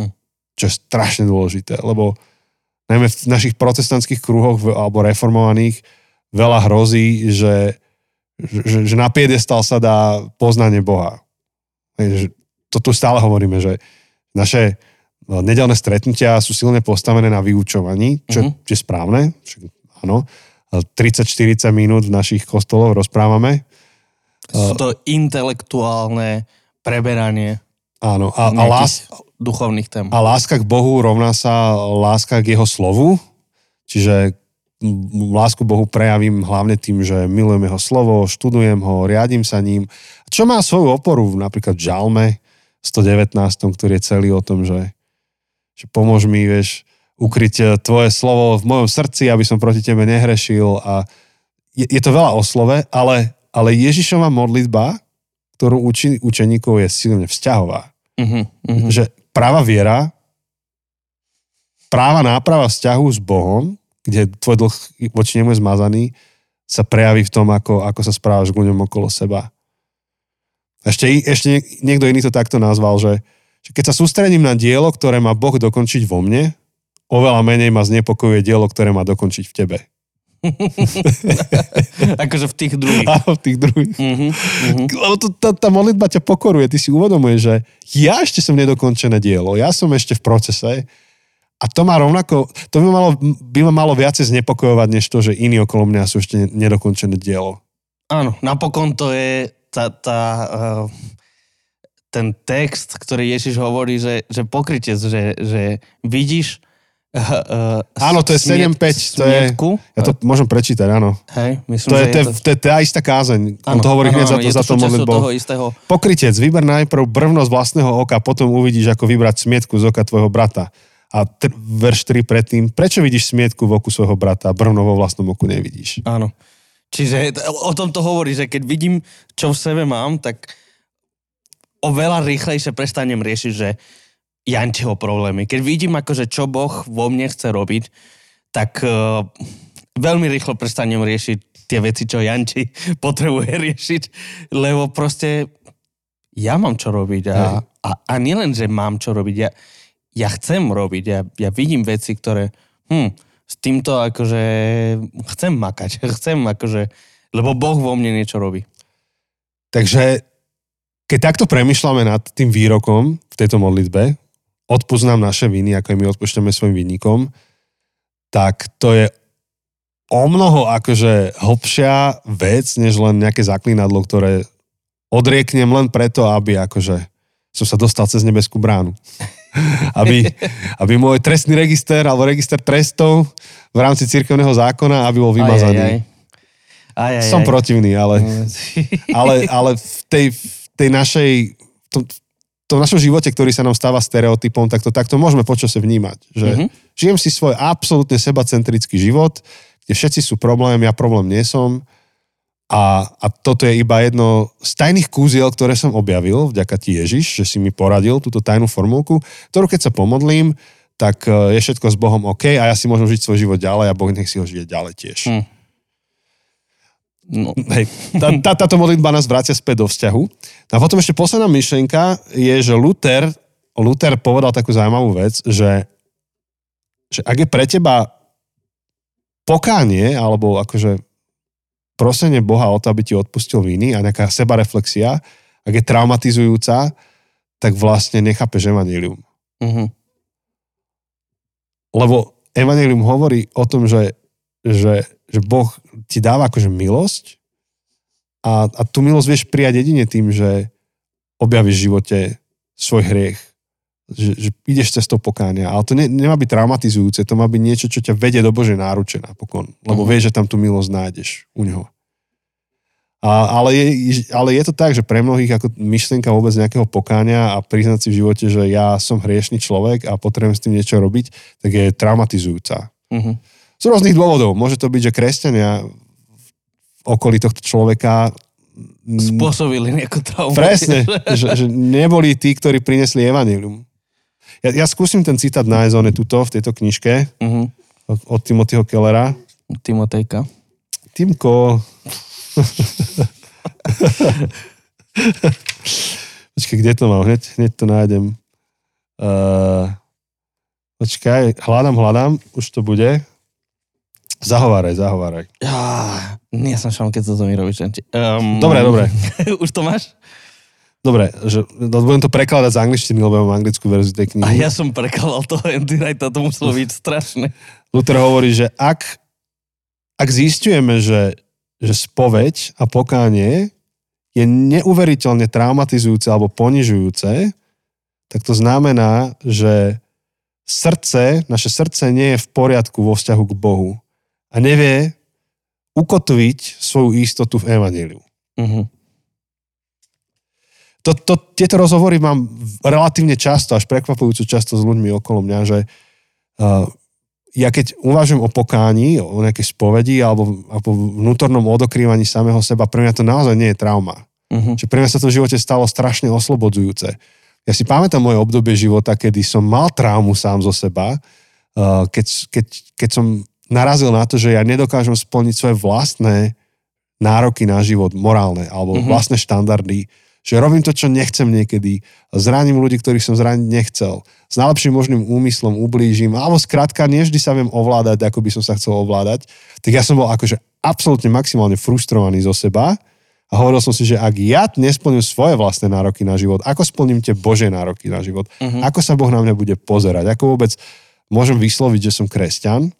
Hm. Čo je strašne dôležité, lebo najmä v našich protestantských kruhoch alebo reformovaných veľa hrozí, že že, že na piedestal sa dá poznanie Boha. To tu stále hovoríme, že naše no, nedelné stretnutia sú silne postavené na vyučovaní, čo uh-huh. je správne. Áno. 30-40 minút v našich kostoloch rozprávame. Sú to intelektuálne preberanie. Áno. A, a, lás, duchovných tém. A láska k Bohu rovná sa láska k jeho slovu. Čiže lásku Bohu prejavím hlavne tým, že milujem jeho slovo, študujem ho, riadím sa ním. Čo má svoju oporu napríklad v Žalme 119, ktorý je celý o tom, že, že pomôž mi, vieš, ukryť eh, tvoje slovo v mojom srdci, aby som proti tebe nehrešil a je, je to veľa o slove, ale, ale Ježišova modlitba, ktorú učí učeníkov je silne vzťahová. Uh-huh, uh-huh. Že práva viera, práva náprava vzťahu s Bohom kde tvoj dlh voči nemu je zmazaný, sa prejaví v tom, ako, ako sa správaš k ľuďom okolo seba. Ešte, ešte niekto iný to takto nazval, že, že keď sa sústredím na dielo, ktoré má Boh dokončiť vo mne, oveľa menej ma znepokojuje dielo, ktoré má dokončiť v tebe. akože v tých druhých. Áno, v tých druhých. Uh-huh, uh-huh. Lebo to, tá, tá modlitba ťa pokoruje, ty si uvedomuješ, že ja ešte som nedokončené dielo, ja som ešte v procese, a to má rovnako, to by, malo, by ma malo viacej znepokojovať, než to, že iní okolo mňa sú ešte nedokončené dielo. Áno, napokon to je tá, tá, uh, ten text, ktorý Ježiš hovorí, že, že pokrytec, že, že vidíš Uh, uh, áno, to je 7.5, to je, ja to môžem prečítať, áno. Hej, myslím, to, je, to, je, to, je, tá istá kázeň, áno, on to hovorí hneď za to, za to modlitbou. toho istého. Pokrytec, vyber najprv brvno z vlastného oka, potom uvidíš, ako vybrať smietku z oka tvojho brata. A tr- verš 3 predtým, prečo vidíš smietku v oku svojho brata a brvno vo vlastnom oku nevidíš? Áno. Čiže o tom to hovorí, že keď vidím, čo v sebe mám, tak oveľa rýchlejšie prestanem riešiť, že Jančiho problémy. Keď vidím akože čo Boh vo mne chce robiť, tak uh, veľmi rýchlo prestanem riešiť tie veci, čo Janči potrebuje riešiť, lebo proste ja mám čo robiť a, a, a nielen, že mám čo robiť, ja, ja chcem robiť, ja, ja vidím veci, ktoré hm, s týmto akože chcem makať, chcem akože, lebo Boh vo mne niečo robí. Takže keď takto premyšľame nad tým výrokom v tejto modlitbe, odpúsť nám naše viny, ako my odpúšťame svojim vinníkom, tak to je o mnoho akože hlbšia vec, než len nejaké zaklínadlo, ktoré odrieknem len preto, aby akože som sa dostal cez nebeskú bránu. aby, aby môj trestný register alebo register trestov v rámci cirkevného zákona, aby bol vymazaný. Aj, aj, aj. Aj, aj, Som aj. protivný, ale, ale, ale v tej, v tej našej, v tom, v tom našom živote, ktorý sa nám stáva stereotypom, tak to takto môžeme počase vnímať. Že mm-hmm. žijem si svoj absolútne sebacentrický život, kde všetci sú problém, ja problém nie som a, a toto je iba jedno z tajných kúziel, ktoré som objavil, vďaka ti Ježiš, že si mi poradil túto tajnú formulku, ktorú keď sa pomodlím, tak e, je všetko s Bohom OK a ja si môžem žiť svoj život ďalej a Boh nech si ho žije ďalej tiež. Hmm. No. Hej, tá, tá, táto modlitba nás vrácia späť do vzťahu. A potom ešte posledná myšlienka je, že Luther, Luther povedal takú zaujímavú vec, že, že ak je pre teba pokánie, alebo akože prosenie Boha o to, aby ti odpustil viny a nejaká sebareflexia, ak je traumatizujúca, tak vlastne nechápeš evanílium. Uh-huh. Lebo evanílium hovorí o tom, že, že, že Boh ti dáva akože milosť a, a tú milosť vieš prijať jedine tým, že objavíš v živote svoj hriech. Že, že ideš cestou pokánia. Ale to ne, nemá byť traumatizujúce, to má byť niečo, čo ťa vedie do Božej náruče napokon. Lebo uh-huh. vieš, že tam tú milosť nájdeš u Neho. A, ale, je, ale je to tak, že pre mnohých ako myšlienka vôbec nejakého pokáňa a priznať si v živote, že ja som hriešný človek a potrebujem s tým niečo robiť, tak je traumatizujúca. Uh-huh. Z rôznych dôvodov. Môže to byť, že kresťania v okolí tohto človeka spôsobili nejakú traumu. Presne, že, že neboli tí, ktorí prinesli evanilium. Ja, ja skúsim ten citát nájsť, on je tuto, v tejto knižke, uh-huh. od, od Timothyho Kellera. Timotejka. Timko, Počkaj, kde to mám? Hneď, hneď to nájdem. Uh, počkaj, hľadám, hľadám, už to bude. Zahováraj, zahováraj. Ja, nie som šom, keď to mi robíš. Um, dobre, dobre. už to máš? Dobre, že, no, budem to prekladať z angličtiny, lebo mám anglickú verziu tej knihy. A ja som prekladal to Andy Wright, to muselo byť strašné. Luther hovorí, že ak, ak zistujeme, že že spoveď a pokánie je neuveriteľne traumatizujúce alebo ponižujúce, tak to znamená, že srdce, naše srdce nie je v poriadku vo vzťahu k Bohu a nevie ukotviť svoju istotu v Evangeliu. Uh-huh. To, to, tieto rozhovory mám relatívne často, až prekvapujúco často s ľuďmi okolo mňa, že uh, ja keď uvažujem o pokání, o nejakej spovedi alebo, alebo vnútornom odokrývaní samého seba, pre mňa to naozaj nie je trauma. Uh-huh. Čiže pre mňa sa to v živote stalo strašne oslobodzujúce. Ja si pamätám moje obdobie života, kedy som mal traumu sám zo seba, uh, keď, keď, keď som narazil na to, že ja nedokážem splniť svoje vlastné nároky na život, morálne, alebo uh-huh. vlastné štandardy, že robím to, čo nechcem niekedy, zraním ľudí, ktorých som zraniť nechcel, s najlepším možným úmyslom ublížim, alebo skrátka, nevždy sa viem ovládať, ako by som sa chcel ovládať, tak ja som bol akože absolútne maximálne frustrovaný zo seba a hovoril som si, že ak ja nesplním svoje vlastné nároky na život, ako splním tie Bože nároky na život, uh-huh. ako sa Boh na mňa bude pozerať, ako vôbec môžem vysloviť, že som kresťan.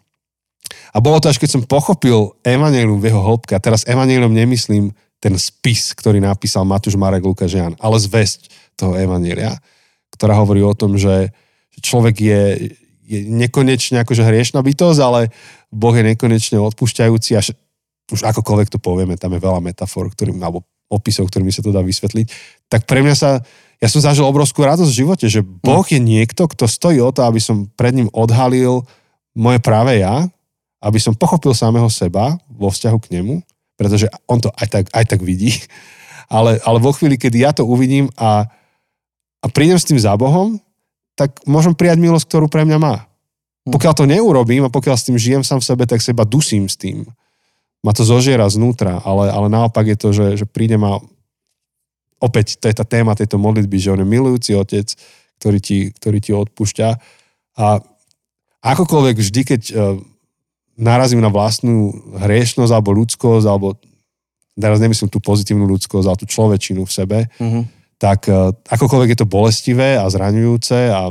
A bolo to až keď som pochopil Evangelium v jeho hĺbke, a teraz Evangelium nemyslím ten spis, ktorý napísal Matúš Marek Lukáš Jan, ale zväzť toho Evanielia, ktorá hovorí o tom, že človek je, je nekonečne akože hriešná bytosť, ale Boh je nekonečne odpúšťajúci a už akokoľvek to povieme, tam je veľa metafor, ktorým, alebo opisov, ktorými sa to dá vysvetliť, tak pre mňa sa, ja som zažil obrovskú radosť v živote, že Boh je niekto, kto stojí o to, aby som pred ním odhalil moje práve ja, aby som pochopil samého seba vo vzťahu k nemu pretože on to aj tak, aj tak vidí. Ale, ale vo chvíli, kedy ja to uvidím a, a prídem s tým za Bohom, tak môžem prijať milosť, ktorú pre mňa má. Pokiaľ to neurobím a pokiaľ s tým žijem sám v sebe, tak seba dusím s tým. Ma to zožiera znútra, ale, ale naopak je to, že, že príde ma opäť, to je tá téma tejto modlitby, že on je milujúci otec, ktorý ti, ktorý ti odpúšťa. A akokoľvek vždy, keď uh, narazím na vlastnú hriešnosť alebo ľudskosť, alebo teraz nemyslím tú pozitívnu ľudskosť, ale tú človečinu v sebe, mm-hmm. tak uh, akokoľvek je to bolestivé a zraňujúce, a,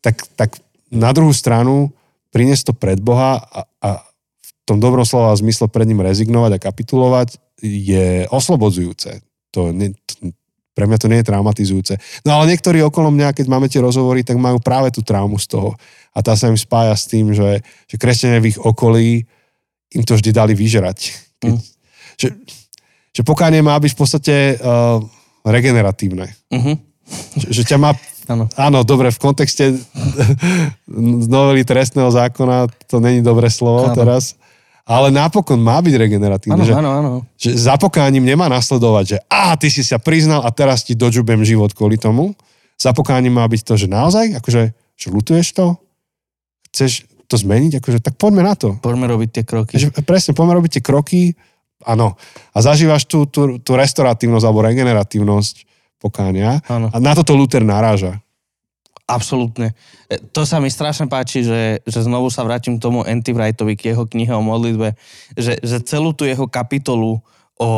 tak, tak na druhú stranu priniesť to pred Boha a, a v tom dobrom slova zmysle pred ním rezignovať a kapitulovať je oslobodzujúce. To, ne, to, pre mňa to nie je traumatizujúce. No ale niektorí okolo mňa, keď máme tie rozhovory, tak majú práve tú traumu z toho. A tá sa im spája s tým, že, že kresťania v ich okolí im to vždy dali vyžerať. Keď, mm. že, že pokánie má byť v podstate uh, regeneratívne. Mm-hmm. Že, že ťa má... Áno. Áno, dobre, v kontexte novely trestného zákona to není dobré slovo áno. teraz ale napokon má byť regeneratívny. Áno, áno, áno. Že za pokáním nemá nasledovať, že a ty si sa priznal a teraz ti dožubem život kvôli tomu. Za pokáním má byť to, že naozaj, akože, že lutuješ to, chceš to zmeniť, akože, tak poďme na to. Poďme robiť tie kroky. Že, presne, poďme robiť tie kroky, áno. A zažívaš tú, tú, tú restoratívnosť alebo regeneratívnosť pokánia. Áno. A na toto Luther naráža. Absolútne. E, to sa mi strašne páči, že, že znovu sa vrátim k tomu Anti Wrightovi, k jeho knihe o modlitbe, že, že celú tú jeho kapitolu o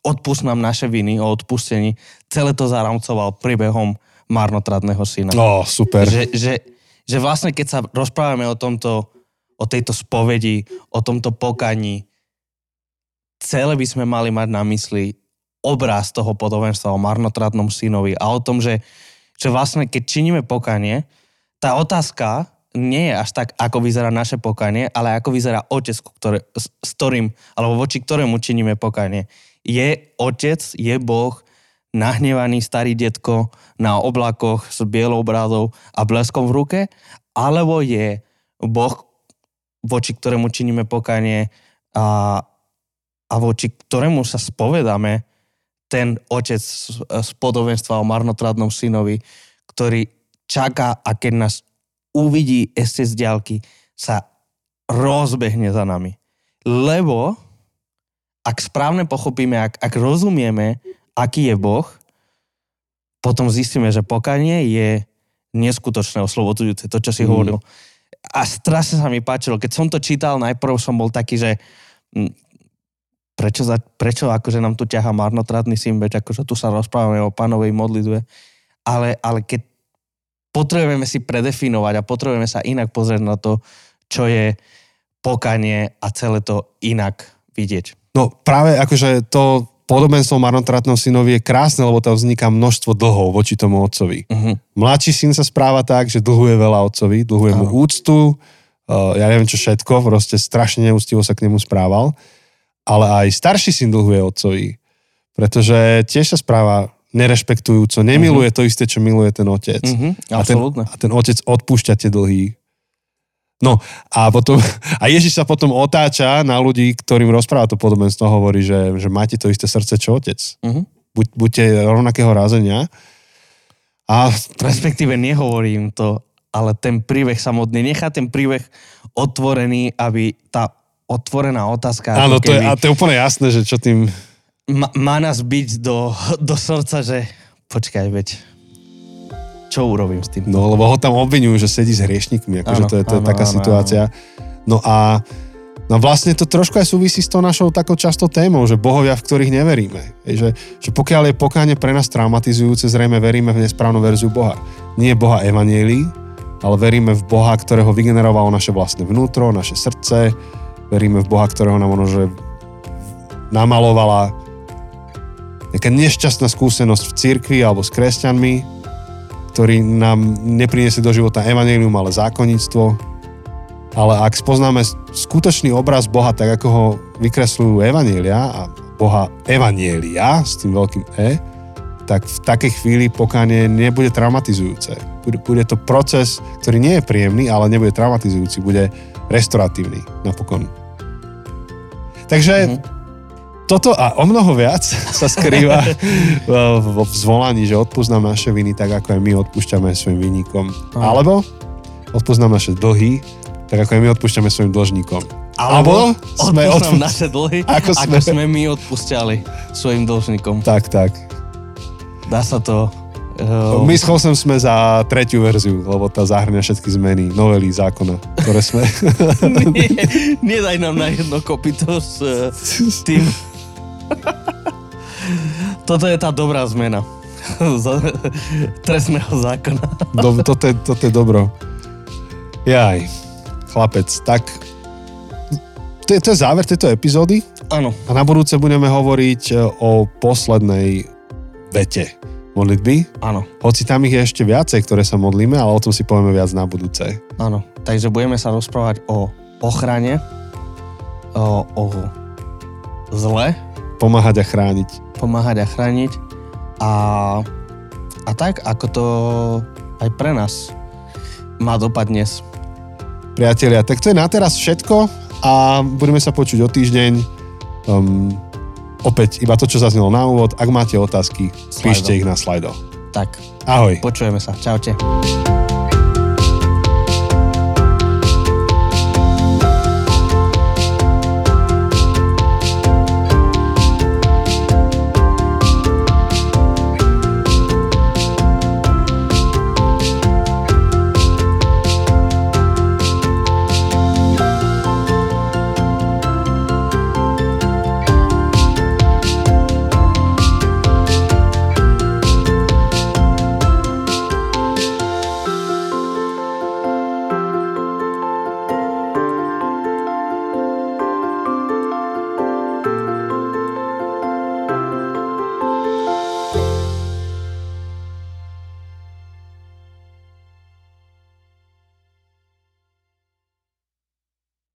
odpust nám naše viny, o odpustení, celé to zaramcoval príbehom marnotratného syna. No, super. Že, že, že vlastne keď sa rozprávame o tomto, o tejto spovedi, o tomto pokaní, celé by sme mali mať na mysli obraz toho podobenstva o marnotratnom synovi a o tom, že, že vlastne keď činíme pokanie, tá otázka nie je až tak, ako vyzerá naše pokanie, ale ako vyzerá otec, ktoré, s, ktorým, alebo voči ktorému činíme pokanie. Je otec, je Boh, nahnevaný starý detko na oblakoch s bielou brádou a bleskom v ruke, alebo je Boh, voči ktorému činíme pokanie a, a voči ktorému sa spovedáme ten otec z podobenstva o marnotradnom synovi, ktorý čaká a keď nás uvidí ešte z diálky, sa rozbehne za nami. Lebo ak správne pochopíme, ak, ak rozumieme, aký je Boh, potom zistíme, že pokanie je neskutočné oslobodzujúce, to, čo si mm. hovoril. A strašne sa mi páčilo. Keď som to čítal, najprv som bol taký, že hm, prečo, za, prečo akože nám tu ťaha marnotratný syn, veď akože tu sa rozprávame o pánovej modlitbe, ale, ale keď potrebujeme si predefinovať a potrebujeme sa inak pozrieť na to, čo je pokanie a celé to inak vidieť. No práve akože to podobenstvo marnotratnom synovi je krásne, lebo tam vzniká množstvo dlhov voči tomu otcovi. Uh-huh. Mladší syn sa správa tak, že dlhuje veľa otcovi, dlhuje uh-huh. mu úctu, uh, ja neviem čo všetko, proste strašne neústivo sa k nemu správal ale aj starší syn dlhuje otcovi, pretože tiež sa správa nerešpektujúco, nemiluje uh-huh. to isté, čo miluje ten otec. Uh-huh. A, ten, a ten otec odpúšťa tie dlhy. No a potom, a Ježiš sa potom otáča na ľudí, ktorým rozpráva to podobenstvo, hovorí, že, že máte to isté srdce, čo otec. Uh-huh. Buď, buďte rovnakého rázenia. A... Respektíve nehovorím to, ale ten príbeh samotný, nechá ten príbeh otvorený, aby tá otvorená otázka. Áno, to je, a to je úplne jasné, že čo tým... Má, má nás byť do, do srdca, že počkaj, veď čo urobím s tým? No, lebo ho tam obvinujú, že sedí s hriešnikmi, akože to je, to je áno, taká áno, situácia. Áno. No a no vlastne to trošku aj súvisí s tou našou takou častou témou, že bohovia, v ktorých neveríme. Je, že, že pokiaľ je pokáne pre nás traumatizujúce, zrejme veríme v nesprávnu verziu Boha. Nie Boha Evanielii, ale veríme v Boha, ktorého vygenerovalo naše vlastné vnútro, naše srdce, veríme v Boha, ktorého nám ono, že namalovala nejaká nešťastná skúsenosť v cirkvi alebo s kresťanmi, ktorý nám nepriniesie do života evanelium, ale zákonníctvo. Ale ak spoznáme skutočný obraz Boha, tak ako ho vykresľujú evanielia a Boha evanielia s tým veľkým E, tak v takej chvíli pokánie nebude traumatizujúce. Bude, bude to proces, ktorý nie je príjemný, ale nebude traumatizujúci, bude restoratívny napokon. Takže mm-hmm. toto a o mnoho viac sa skrýva vo zvolaní, že odpúsť nám naše viny tak, ako aj my odpúšťame svojim vinníkom. Alebo odpúsť nám naše dlhy, tak ako aj my odpúšťame svojim dlžníkom. Alebo, sme odpúsť nám naše dlhy, ako sme... ako sme my odpúšťali svojim dlžníkom. Tak, tak. Dá sa to Uh, My s Chosem sme za tretiu verziu, lebo tá zahrňa všetky zmeny, novely zákona, ktoré sme... nie, nedaj nám na jedno kopito s, s tým. Toto je tá dobrá zmena trestného zákona. Do, toto, je, toto je dobro. Jaj, chlapec, tak to je, to je záver tejto epizódy. Áno. A na budúce budeme hovoriť e, o poslednej vete modlitby. Áno. Hoci tam ich je ešte viacej, ktoré sa modlíme, ale o tom si povieme viac na budúce. Áno, takže budeme sa rozprávať o ochrane, o, o zle. Pomáhať a chrániť. Pomáhať a chrániť. A, a tak, ako to aj pre nás má dopad dnes. Priatelia, tak to je na teraz všetko a budeme sa počuť o týždeň. Um, Opäť iba to, čo zaznelo na úvod. Ak máte otázky, Slido. píšte ich na slajdo. Tak. Ahoj. Počujeme sa. Čaute.